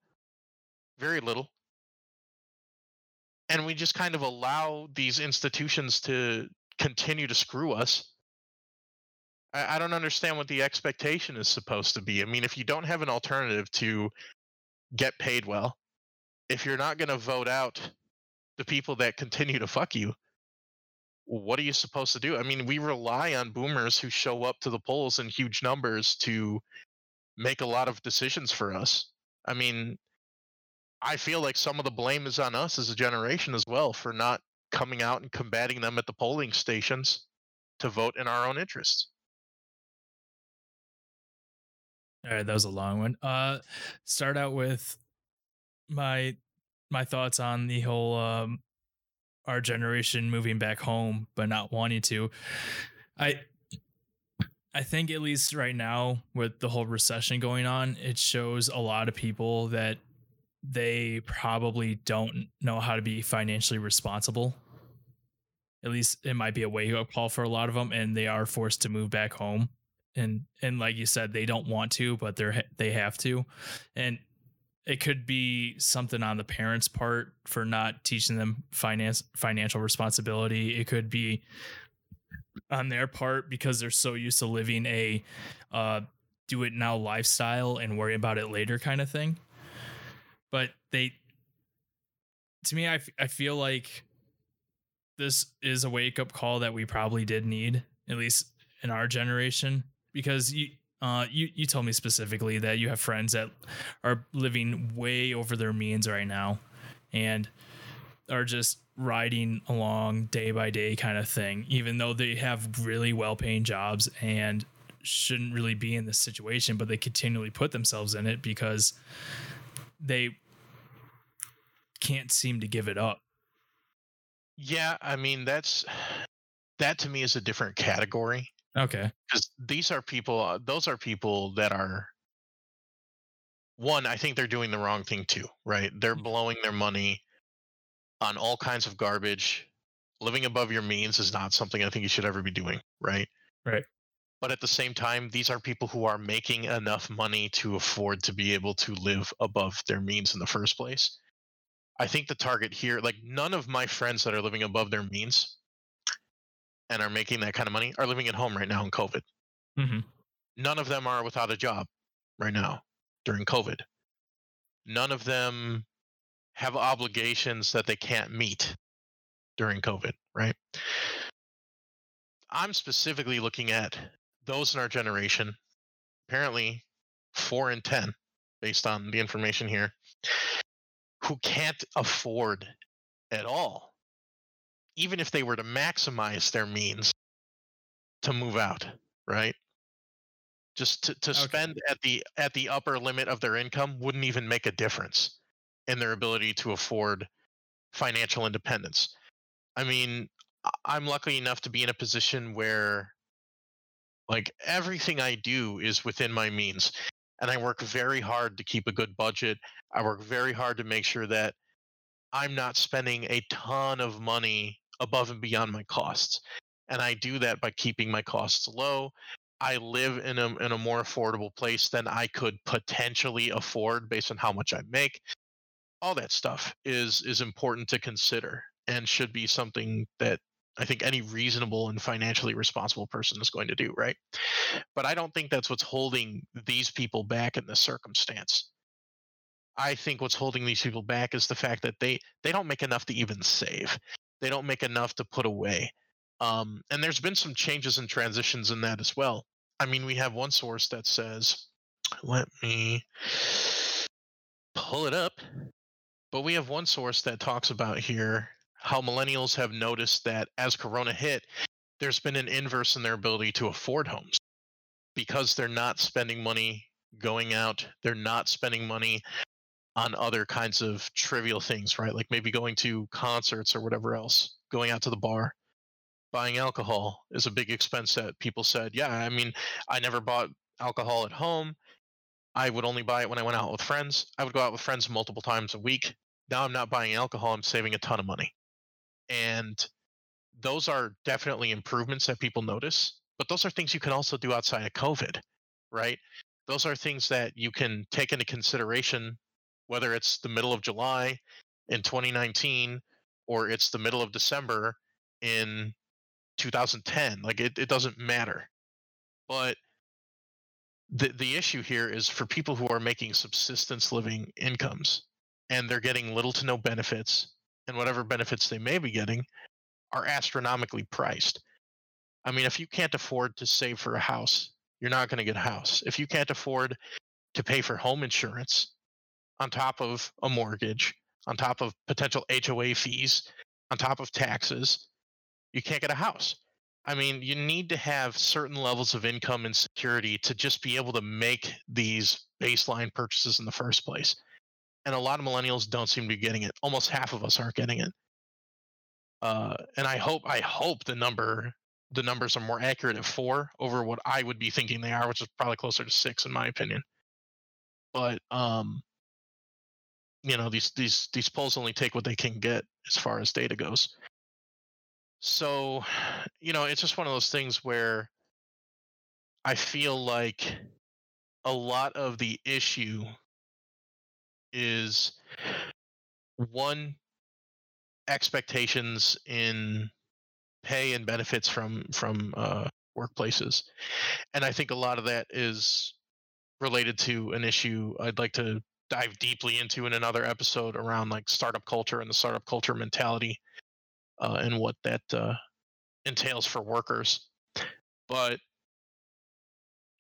Very little. And we just kind of allow these institutions to continue to screw us. I, I don't understand what the expectation is supposed to be. I mean, if you don't have an alternative to get paid well, if you're not going to vote out the people that continue to fuck you, what are you supposed to do? I mean, we rely on boomers who show up to the polls in huge numbers to make a lot of decisions for us. I mean, I feel like some of the blame is on us as a generation as well for not coming out and combating them at the polling stations to vote in our own interests. All right, that was a long one. Uh start out with my my thoughts on the whole um our generation moving back home but not wanting to. I I think at least right now with the whole recession going on, it shows a lot of people that they probably don't know how to be financially responsible. At least it might be a wake up call for a lot of them, and they are forced to move back home. And and like you said, they don't want to, but they're they have to, and it could be something on the parents' part for not teaching them finance financial responsibility. It could be on their part because they're so used to living a uh, do it now lifestyle and worry about it later kind of thing. But they, to me, I, f- I feel like this is a wake up call that we probably did need, at least in our generation, because you, uh, you you told me specifically that you have friends that are living way over their means right now, and are just riding along day by day kind of thing, even though they have really well paying jobs and shouldn't really be in this situation, but they continually put themselves in it because they can't seem to give it up. Yeah, I mean that's that to me is a different category Okay. because these are people. uh, Those are people that are one. I think they're doing the wrong thing too. Right? They're Mm. blowing their money on all kinds of garbage. Living above your means is not something I think you should ever be doing. Right? Right. But at the same time, these are people who are making enough money to afford to be able to live above their means in the first place. I think the target here, like none of my friends that are living above their means and are making that kind of money are living at home right now in COVID. hmm None of them are without a job right now during COVID. None of them have obligations that they can't meet during COVID, right? I'm specifically looking at those in our generation, apparently four in 10, based on the information here, who can't afford at all, even if they were to maximize their means to move out, right? Just to, to Okay. spend at the at the upper limit of their income wouldn't even make a difference in their ability to afford financial independence. I mean, I'm lucky enough to be in a position where like everything I do is within my means and I work very hard to keep a good budget. I work very hard to make sure that I'm not spending a ton of money above and beyond my costs. And I do that by keeping my costs low. I live in a in a more affordable place than I could potentially afford based on how much I make. All that stuff is is important to consider and should be something that I think any reasonable and financially responsible person is going to do, right? But I don't think that's what's holding these people back in this circumstance. I think what's holding these people back is the fact that they they don't make enough to even save. They don't make enough to put away. Um, and there's been some changes and transitions in that as well. I mean, we have one source that says, let me pull it up. But we have one source that talks about here how millennials have noticed that as Corona hit, there's been an inverse in their ability to afford homes because they're not spending money going out. They're not spending money on other kinds of trivial things, right? Like maybe going to concerts or whatever else, going out to the bar. Buying alcohol is a big expense that people said, yeah, I mean, I never bought alcohol at home. I would only buy it when I went out with friends. I would go out with friends multiple times a week. Now I'm not buying alcohol, I'm saving a ton of money. And those are definitely improvements that people notice, but those are things you can also do outside of COVID, right? Those are things that you can take into consideration, whether it's the middle of July in 2019 or it's the middle of December in 2010. Like it, it doesn't matter. But the the issue here is for people who are making subsistence living incomes and they're getting little to no benefits and whatever benefits they may be getting are astronomically priced. I mean, if you can't afford to save for a house, you're not going to get a house. If you can't afford to pay for home insurance on top of a mortgage, on top of potential HOA fees, on top of taxes, you can't get a house. I mean, you need to have certain levels of income and security to just be able to make these baseline purchases in the first place. And a lot of millennials don't seem to be getting it. Almost half of us aren't getting it. Uh, and I hope I hope the number the numbers are more accurate at four over what I would be thinking they are, which is probably closer to six in my opinion. But um, you know, these these these polls only take what they can get as far as data goes. So, you know, it's just one of those things where I feel like a lot of the issue is one expectations in pay and benefits from from uh, workplaces, and I think a lot of that is related to an issue I'd like to dive deeply into in another episode around like startup culture and the startup culture mentality uh, and what that uh, entails for workers. But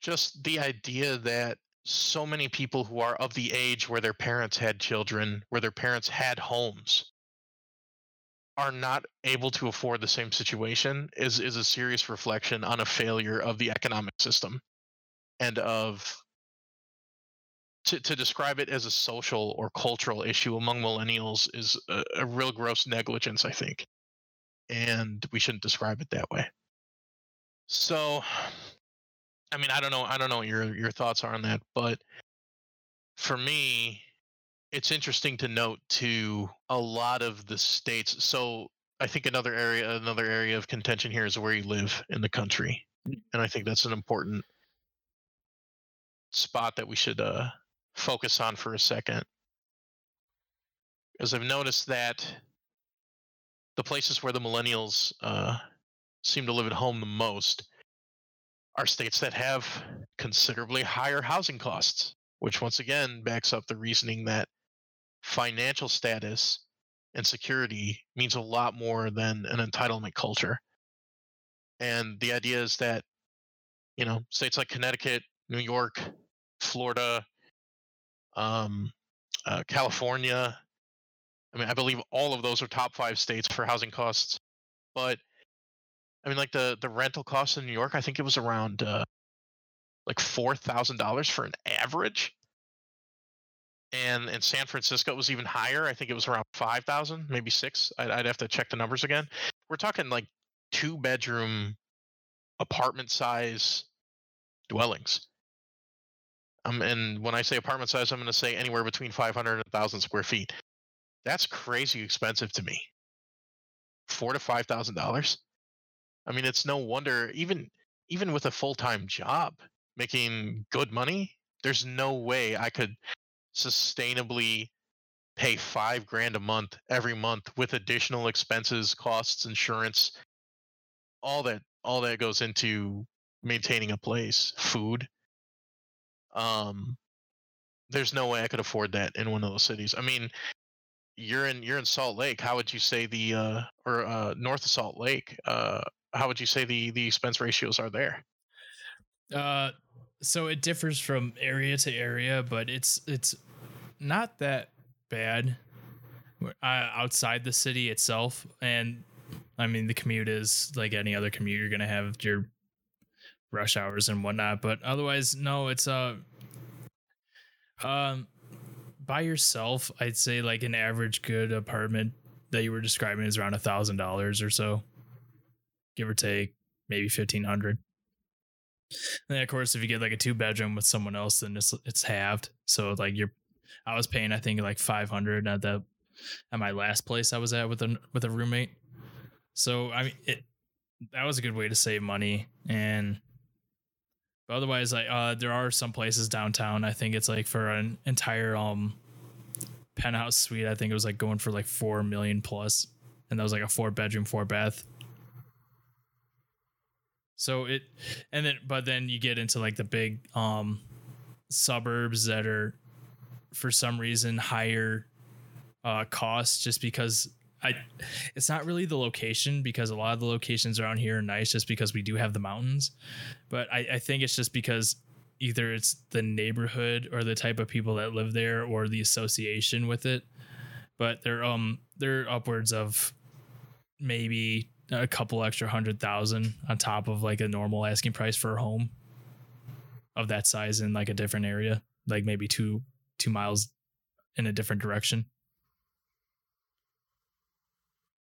just the idea that so many people who are of the age where their parents had children, where their parents had homes, are not able to afford the same situation is is a serious reflection on a failure of the economic system and of to, to describe it as a social or cultural issue among millennials is a, a real gross negligence i think and we shouldn't describe it that way so i mean i don't know i don't know what your your thoughts are on that but for me it's interesting to note to a lot of the states. So I think another area another area of contention here is where you live in the country, Mm. and I think that's an important spot that we should uh, focus on for a second, because I've noticed that the places where the millennials uh, seem to live at home the most are states that have considerably higher housing costs, which once again backs up the reasoning that financial status and security means a lot more than an entitlement culture. And the idea is that, you know, states like Connecticut, New York, Florida, um, uh, California, I mean, I believe all of those are top five states for housing costs. But I mean, like the the rental costs in New York, I think it was around uh, like four thousand dollars for an average and in San Francisco it was even higher. I think it was around five thousand, maybe six. I'd, I'd have to check the numbers again. We're talking like two bedroom apartment size dwellings. Um, and when I say apartment size, I'm going to say anywhere between 500 and 1,000 square feet. That's crazy expensive to me. Four to five thousand dollars. I mean, it's no wonder even even with a full time job making good money, there's no way I could sustainably pay five grand a month every month with additional expenses, costs, insurance, all that all that goes into maintaining a place, food. Um there's no way I could afford that in one of those cities. I mean, you're in you're in Salt Lake. How would you say the uh or uh north of Salt Lake, uh how would you say the the expense ratios are there? Uh, so it differs from area to area, but it's it's not that bad uh, outside the city itself. And I mean, the commute is like any other commute. You're gonna have your rush hours and whatnot, but otherwise, no. It's uh, um, by yourself, I'd say like an average good apartment that you were describing is around a thousand dollars or so, give or take, maybe fifteen hundred. And then of course, if you get like a two bedroom with someone else, then it's it's halved. So like you're, I was paying I think like five hundred at the at my last place I was at with a with a roommate. So I mean it that was a good way to save money and but otherwise like uh there are some places downtown I think it's like for an entire um penthouse suite I think it was like going for like 4 million plus. And that was like a four bedroom four bath. So it, and then, but then you get into like the big um suburbs that are for some reason higher uh costs just because I it's not really the location because a lot of the locations around here are nice just because we do have the mountains. But I, I think it's just because either it's the neighborhood or the type of people that live there or the association with it. But they're um they're upwards of maybe a couple extra hundred thousand on top of like a normal asking price for a home of that size in like a different area, like maybe two two miles in a different direction.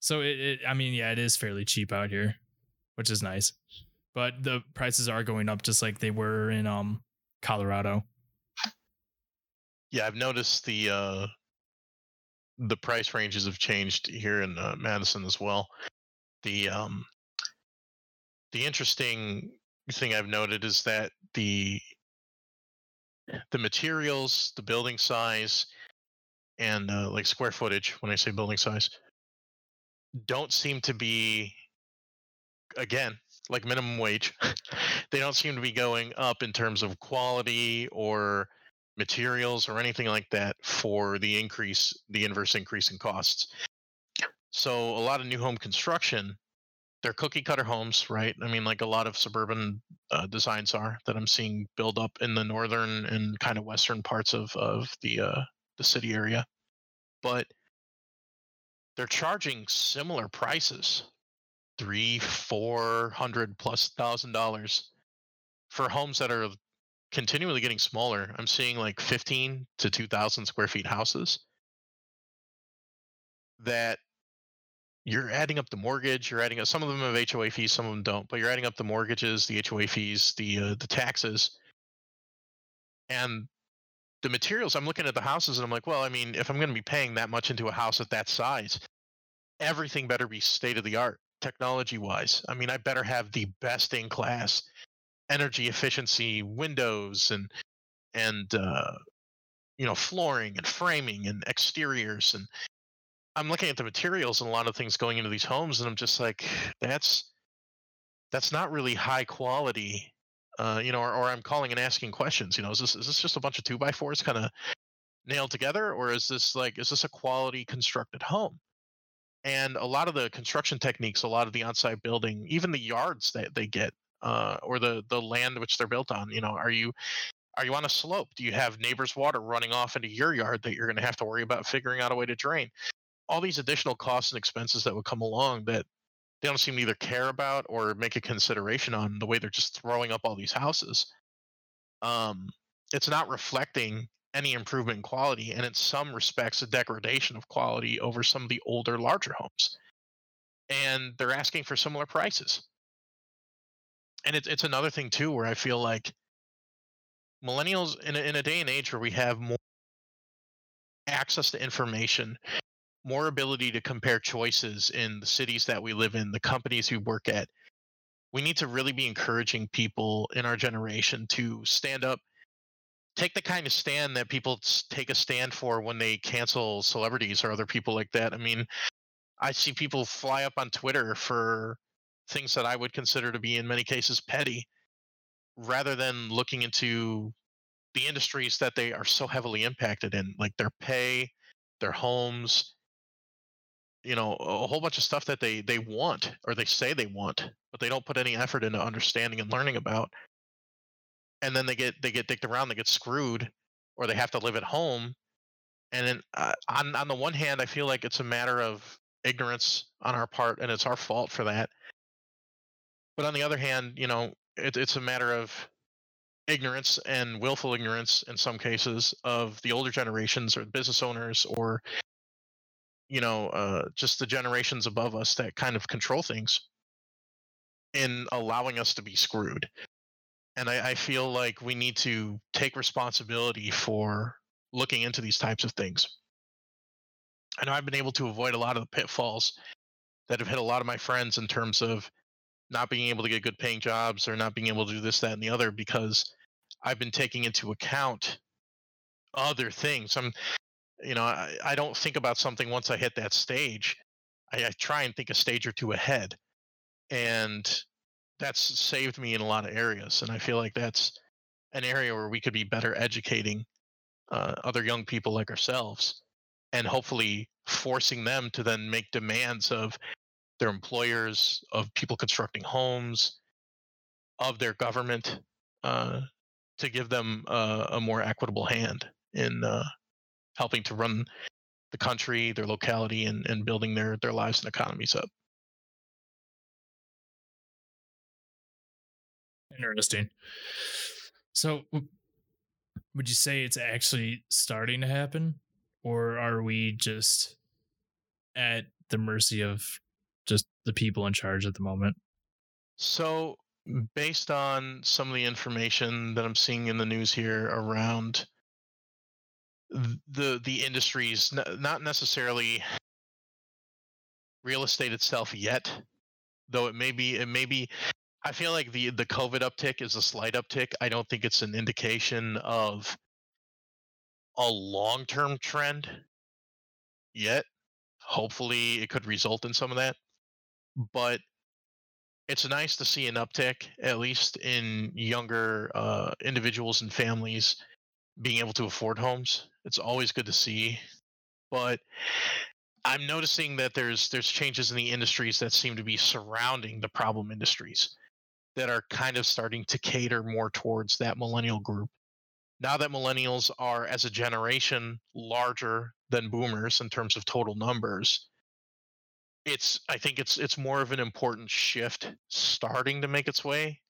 So it, it I mean, yeah, it is fairly cheap out here, which is nice. But the prices are going up just like they were in um Colorado. Yeah, I've noticed the uh the price ranges have changed here in uh, Madison as well. The um the interesting thing I've noted is that the the materials, the building size, and uh, like square footage. When I say building size, don't seem to be again like minimum wage. they don't seem to be going up in terms of quality or materials or anything like that for the increase, the inverse increase in costs. So a lot of new home construction they're cookie cutter homes, right? I mean, like a lot of suburban uh, designs are that I'm seeing build up in the northern and kind of western parts of of the uh, the city area, but they're charging similar prices, three, four hundred plus thousand dollars for homes that are continually getting smaller. I'm seeing like 15 to 2,000 square feet houses that you're adding up the mortgage. You're adding up. Some of them have HOA fees, some of them don't. But you're adding up the mortgages, the HOA fees, the uh, the taxes, and the materials. I'm looking at the houses and I'm like, well, I mean, if I'm going to be paying that much into a house at that size, everything better be state of the art, technology wise. I mean, I better have the best in class energy efficiency windows and and uh, you know flooring and framing and exteriors and I'm looking at the materials and a lot of things going into these homes, and I'm just like, that's that's not really high quality. Uh, you know, or, or I'm calling and asking questions. You know, is this is this just a bunch of two by fours kind of nailed together, or is this like is this a quality constructed home? And a lot of the construction techniques, a lot of the on-site building, even the yards that they get, uh, or the the land which they're built on. You know, are you are you on a slope? Do you have neighbors' water running off into your yard that you're going to have to worry about figuring out a way to drain? all these additional costs and expenses that would come along that they don't seem to either care about or make a consideration on the way they're just throwing up all these houses. Um, it's not reflecting any improvement in quality, and in some respects, a degradation of quality over some of the older, larger homes. And they're asking for similar prices. And it's it's another thing too, where I feel like millennials in a, in a day and age where we have more access to information more ability to compare choices in the cities that we live in, the companies we work at. We need to really be encouraging people in our generation to stand up, take the kind of stand that people take a stand for when they cancel celebrities or other people like that. I mean, I see people fly up on Twitter for things that I would consider to be, in many cases, petty, rather than looking into the industries that they are so heavily impacted in, like their pay, their homes, you know a whole bunch of stuff that they they want or they say they want but they don't put any effort into understanding and learning about. And then they get they get dicked around they get screwed or they have to live at home. And then uh, on on the one hand i feel like it's a matter of ignorance on our part and it's our fault for that. But on the other hand you know it, it's a matter of ignorance and willful ignorance in some cases of the older generations or business owners or you know, uh, just the generations above us that kind of control things in allowing us to be screwed. And I, I feel like we need to take responsibility for looking into these types of things. I know I've been able to avoid a lot of the pitfalls that have hit a lot of my friends in terms of not being able to get good paying jobs or not being able to do this, that, and the other because I've been taking into account other things. I'm you know I, I don't think about something once i hit that stage. I, I try and think a stage or two ahead and that's saved me in a lot of areas and i feel like that's an area where we could be better educating uh, other young people like ourselves and hopefully forcing them to then make demands of their employers of people constructing homes of their government uh, to give them a, a more equitable hand in uh, helping to run the country, their locality, and, and building their, their lives and economies up. Interesting. So, would you say it's actually starting to happen, or are we just at the mercy of just the people in charge at the moment? So, based on some of the information that I'm seeing in the news here around the the industries not necessarily real estate itself yet though it may be it may be i feel like the the covid uptick is a slight uptick i don't think it's an indication of a long-term trend yet hopefully it could result in some of that but it's nice to see an uptick at least in younger uh, individuals and families being able to afford homes. It's always good to see, but I'm noticing that there's there's changes in the industries that seem to be surrounding the problem industries that are kind of starting to cater more towards that millennial group. Now that millennials are as a generation larger than boomers in terms of total numbers, it's I think it's it's more of an important shift starting to make its way.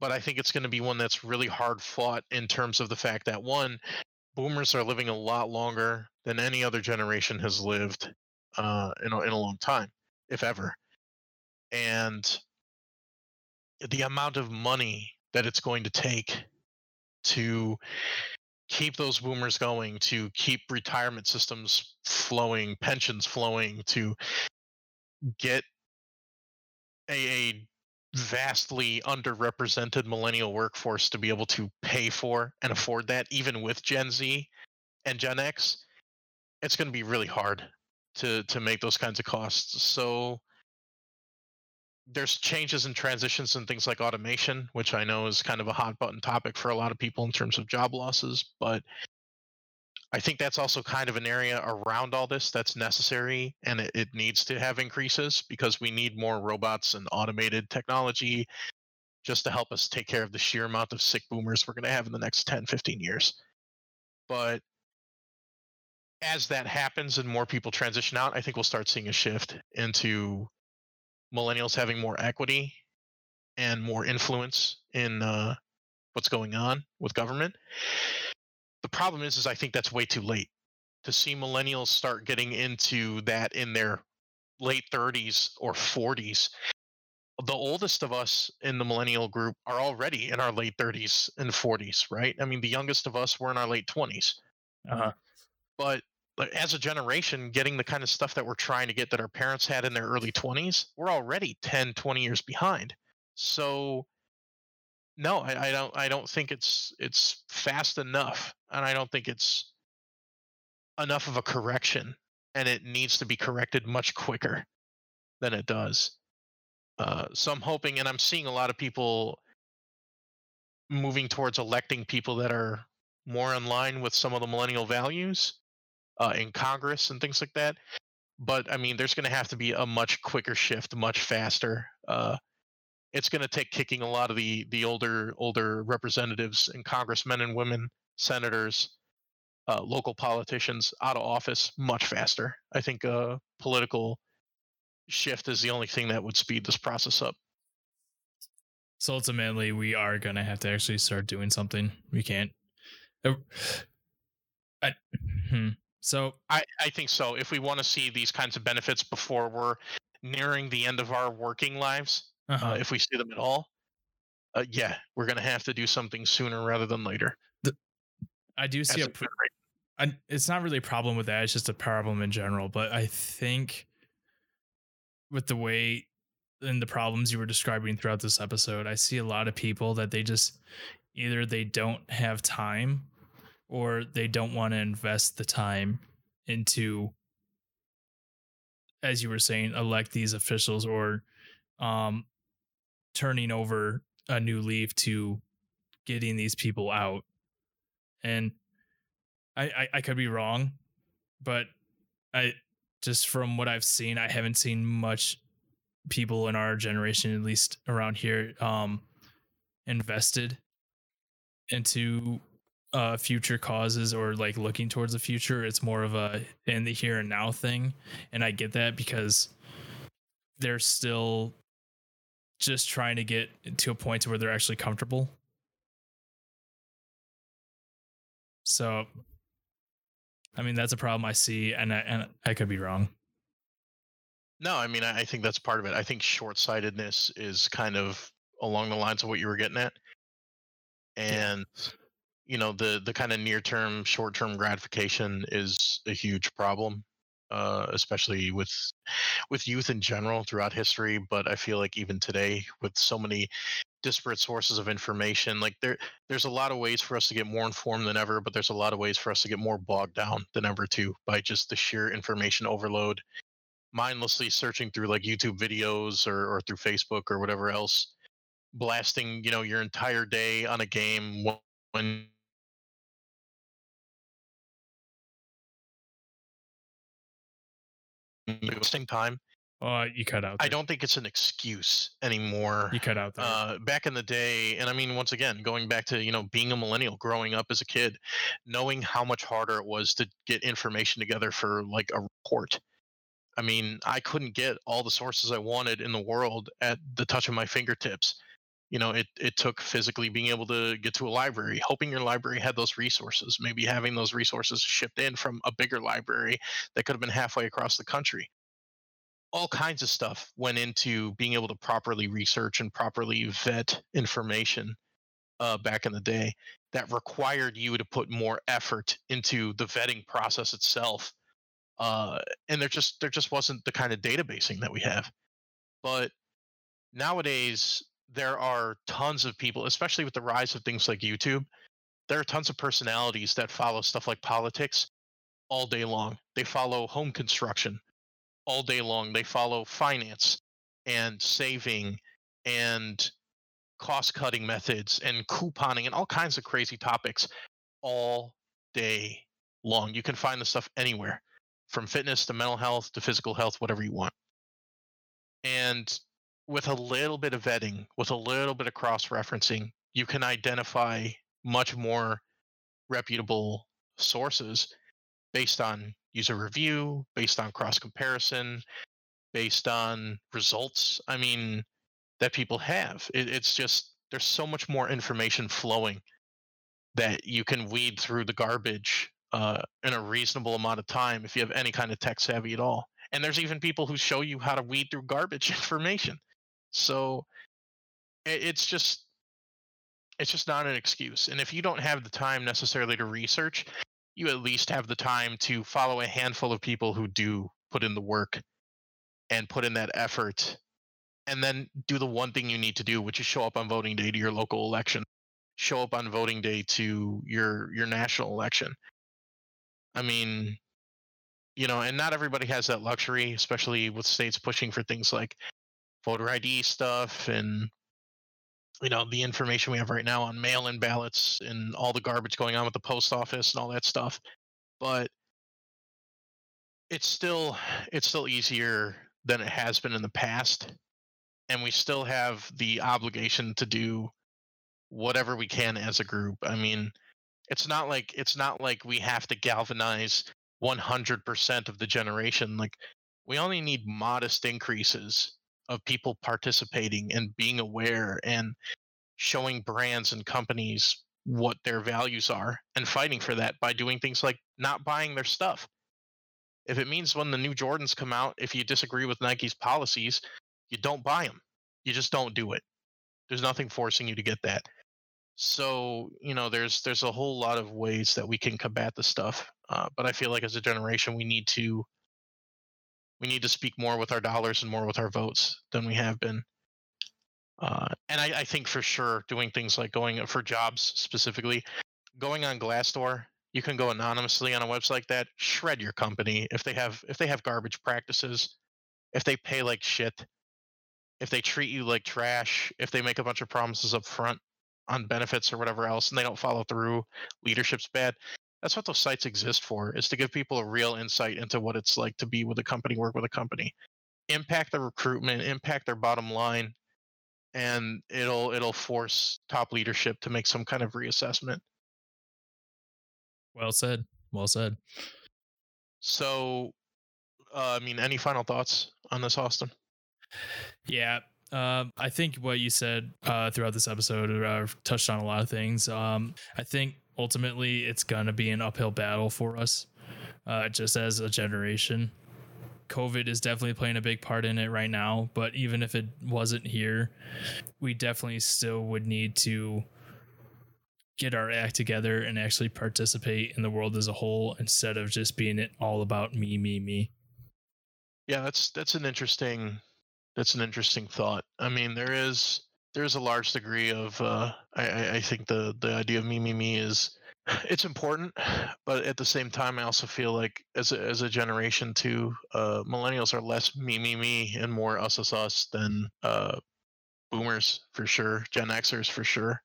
But I think it's going to be one that's really hard fought in terms of the fact that one, boomers are living a lot longer than any other generation has lived uh, in, a, in a long time, if ever. And the amount of money that it's going to take to keep those boomers going, to keep retirement systems flowing, pensions flowing, to get a, a vastly underrepresented millennial workforce to be able to pay for and afford that, even with Gen Z and Gen X, it's going to be really hard to to make those kinds of costs. So there's changes and transitions and things like automation, which I know is kind of a hot button topic for a lot of people in terms of job losses. But I think that's also kind of an area around all this that's necessary and it, it needs to have increases because we need more robots and automated technology just to help us take care of the sheer amount of sick boomers we're going to have in the next 10, 15 years. But as that happens and more people transition out, I think we'll start seeing a shift into millennials having more equity and more influence in uh, what's going on with government. The problem is, is I think that's way too late to see millennials start getting into that in their late 30s or 40s. The oldest of us in the millennial group are already in our late 30s and 40s, right? I mean, the youngest of us were in our late 20s. Uh-huh. But but as a generation getting the kind of stuff that we're trying to get that our parents had in their early 20s we're already 10 20 years behind so no I, I, don't i don't think it's it's fast enough and i don't think it's enough of a correction and it needs to be corrected much quicker than it does uh, so i'm hoping and i'm seeing a lot of people moving towards electing people that are more in line with some of the millennial values uh, in Congress and things like that. But I mean, there's going to have to be a much quicker shift, much faster. Uh, it's going to take kicking a lot of the the older older representatives and congressmen and women, senators, uh, local politicians out of office much faster. I think a uh, political shift is the only thing that would speed this process up. So ultimately, we are going to have to actually start doing something. We can't. Uh, I, hmm. So I, I think so. If we want to see these kinds of benefits before we're nearing the end of our working lives, uh, uh-huh. uh, if we see them at all, uh, yeah, we're going to have to do something sooner rather than later. I do see a. Pr- I, it's not really a problem with that. It's just a problem in general. But I think with the way and the problems you were describing throughout this episode, I see a lot of people that they just either they don't have time or they don't want to invest the time into as you were saying elect these officials or um turning over a new leaf to getting these people out and I, I i could be wrong but i just from what i've seen i haven't seen much people in our generation at least around here um invested into uh future causes or like looking towards the future. It's more of a in the here and now thing and i get that because they're still just trying to get to a point to where they're actually comfortable so i mean that's a problem i see and i, and I could be wrong. No i mean i think that's part of it. I think short-sightedness is kind of along the lines of what you were getting at. And you know the the kind of near term short term gratification is a huge problem uh, especially with with youth in general throughout history but i feel like even today with so many disparate sources of information like there there's a lot of ways for us to get more informed than ever but there's a lot of ways for us to get more bogged down than ever too by just the sheer information overload. Mindlessly searching through like youtube videos or, or through facebook or whatever else blasting you know your entire day on a game when same time, Oh, you cut out. I don't think it's an excuse anymore. You cut out there. Uh, back in the day, and I mean, once again, going back to you know being a millennial, growing up as a kid, knowing how much harder it was to get information together for like a report. I mean, I couldn't get all the sources I wanted in the world at the touch of my fingertips. You know, it it took physically being able to get to a library, hoping your library had those resources, maybe having those resources shipped in from a bigger library that could have been halfway across the country all kinds of stuff went into being able to properly research and properly vet information uh, back in the day that required you to put more effort into the vetting process itself uh, and there just there just wasn't the kind of databasing that we have. But nowadays there are tons of people especially with the rise of things like youtube there are tons of personalities that follow stuff like politics all day long. They follow home construction all day long. They follow finance and saving and cost cutting methods and couponing and all kinds of crazy topics all day long. You can find the stuff anywhere from fitness to mental health to physical health, whatever you want. And with a little bit of vetting, with a little bit of cross referencing, you can identify much more reputable sources based on user review, based on cross comparison, based on results. I mean, that people have. It, it's just there's so much more information flowing that you can weed through the garbage uh, in a reasonable amount of time if you have any kind of tech savvy at all. And there's even people who show you how to weed through garbage information. So it, it's just it's just not an excuse. And if you don't have the time necessarily to research, you at least have the time to follow a handful of people who do put in the work and put in that effort and then do the one thing you need to do which is show up on voting day to your local election. Show up on voting day to your your national election. I mean you know and not everybody has that luxury especially with states pushing for things like voter id stuff and you know the information we have right now on mail-in ballots and all the garbage going on with the post office and all that stuff but it's still it's still easier than it has been in the past and we still have the obligation to do whatever we can as a group. I mean it's not like it's not like we have to galvanize 100% of the generation like we only need modest increases of people participating and being aware and showing brands and companies what their values are and fighting for that by doing things like not buying their stuff. If it means when the new Jordans come out, if you disagree with Nike's policies, you don't buy them. You just don't do it. There's nothing forcing you to get that. So you know, there's there's a whole lot of ways that we can combat the stuff. Uh, but I feel like as a generation, we need to we need to speak more with our dollars and more with our votes than we have been. Uh, and I, I, think for sure doing things like going for jobs specifically, going on Glassdoor, you can go anonymously on a website like that, shred your company if they have if they have garbage practices, if they pay like shit, if they treat you like trash, if they make a bunch of promises up front on benefits or whatever else and they don't follow through, leadership's bad that's what those sites exist for is to give people a real insight into what it's like to be with a company work with a company. Impact the recruitment impact their bottom line and it'll it'll force top leadership to make some kind of reassessment. Well said well said. So uh, i mean any final thoughts on this austin? Yeah um, I think what you said uh, throughout this episode uh, touched on a lot of things. Um, I think ultimately it's gonna be an uphill battle for us, uh, just as a generation. COVID is definitely playing a big part in it right now, but even if it wasn't here, we definitely still would need to get our act together and actually participate in the world as a whole instead of just being it all about me, me, me. Yeah, that's that's an interesting that's an interesting thought. I mean, there is there's a large degree of uh, I, I think the the idea of me me me is it's important, but at the same time, I also feel like as a, as a generation too, uh, millennials are less me me me and more us us us than uh, boomers for sure, Gen Xers for sure,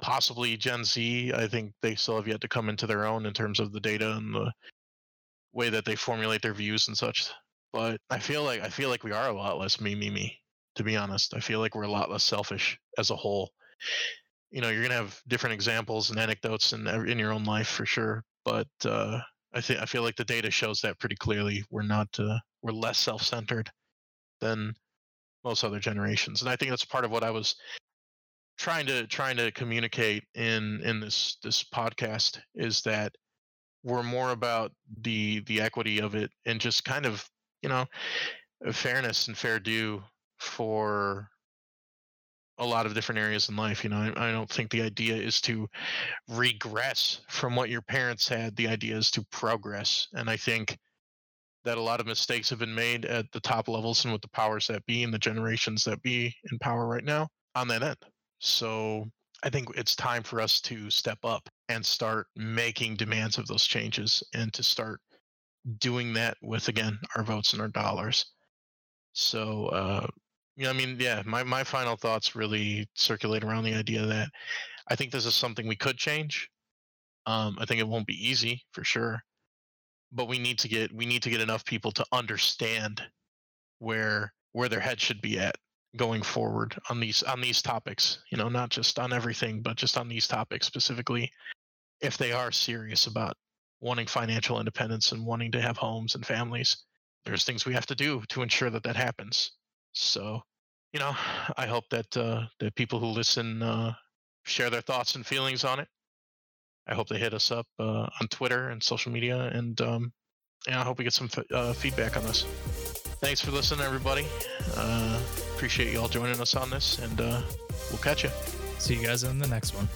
possibly Gen Z. I think they still have yet to come into their own in terms of the data and the way that they formulate their views and such. but I feel like I feel like we are a lot less me me me. To be honest, I feel like we're a lot less selfish as a whole. You know, you're gonna have different examples and anecdotes in in your own life for sure, but uh, I think I feel like the data shows that pretty clearly. We're not uh, we're less self-centered than most other generations, and I think that's part of what I was trying to trying to communicate in in this this podcast is that we're more about the the equity of it and just kind of you know fairness and fair due for a lot of different areas in life. You know, I, I, don't think the idea is to regress from what your parents had. The idea is to progress. And I think that a lot of mistakes have been made at the top levels and with the powers that be and the generations that be in power right now on that end. So I think it's time for us to step up and start making demands of those changes and to start doing that with, again, our votes and our dollars. So, uh, know, I mean, yeah, my, my final thoughts really circulate around the idea that I think this is something we could change. Um, I think it won't be easy for sure, but we need to get we need to get enough people to understand where where their head should be at going forward on these on these topics. You know, not just on everything, but just on these topics specifically. If they are serious about wanting financial independence and wanting to have homes and families, there's things we have to do to ensure that that happens. So, you know, I hope that uh, the people who listen uh, share their thoughts and feelings on it. I hope they hit us up uh, on Twitter and social media, and um, yeah, I hope we get some f- uh, feedback on this. Thanks for listening, everybody. Uh, appreciate you all joining us on this, and uh, we'll catch you. See you guys in the next one.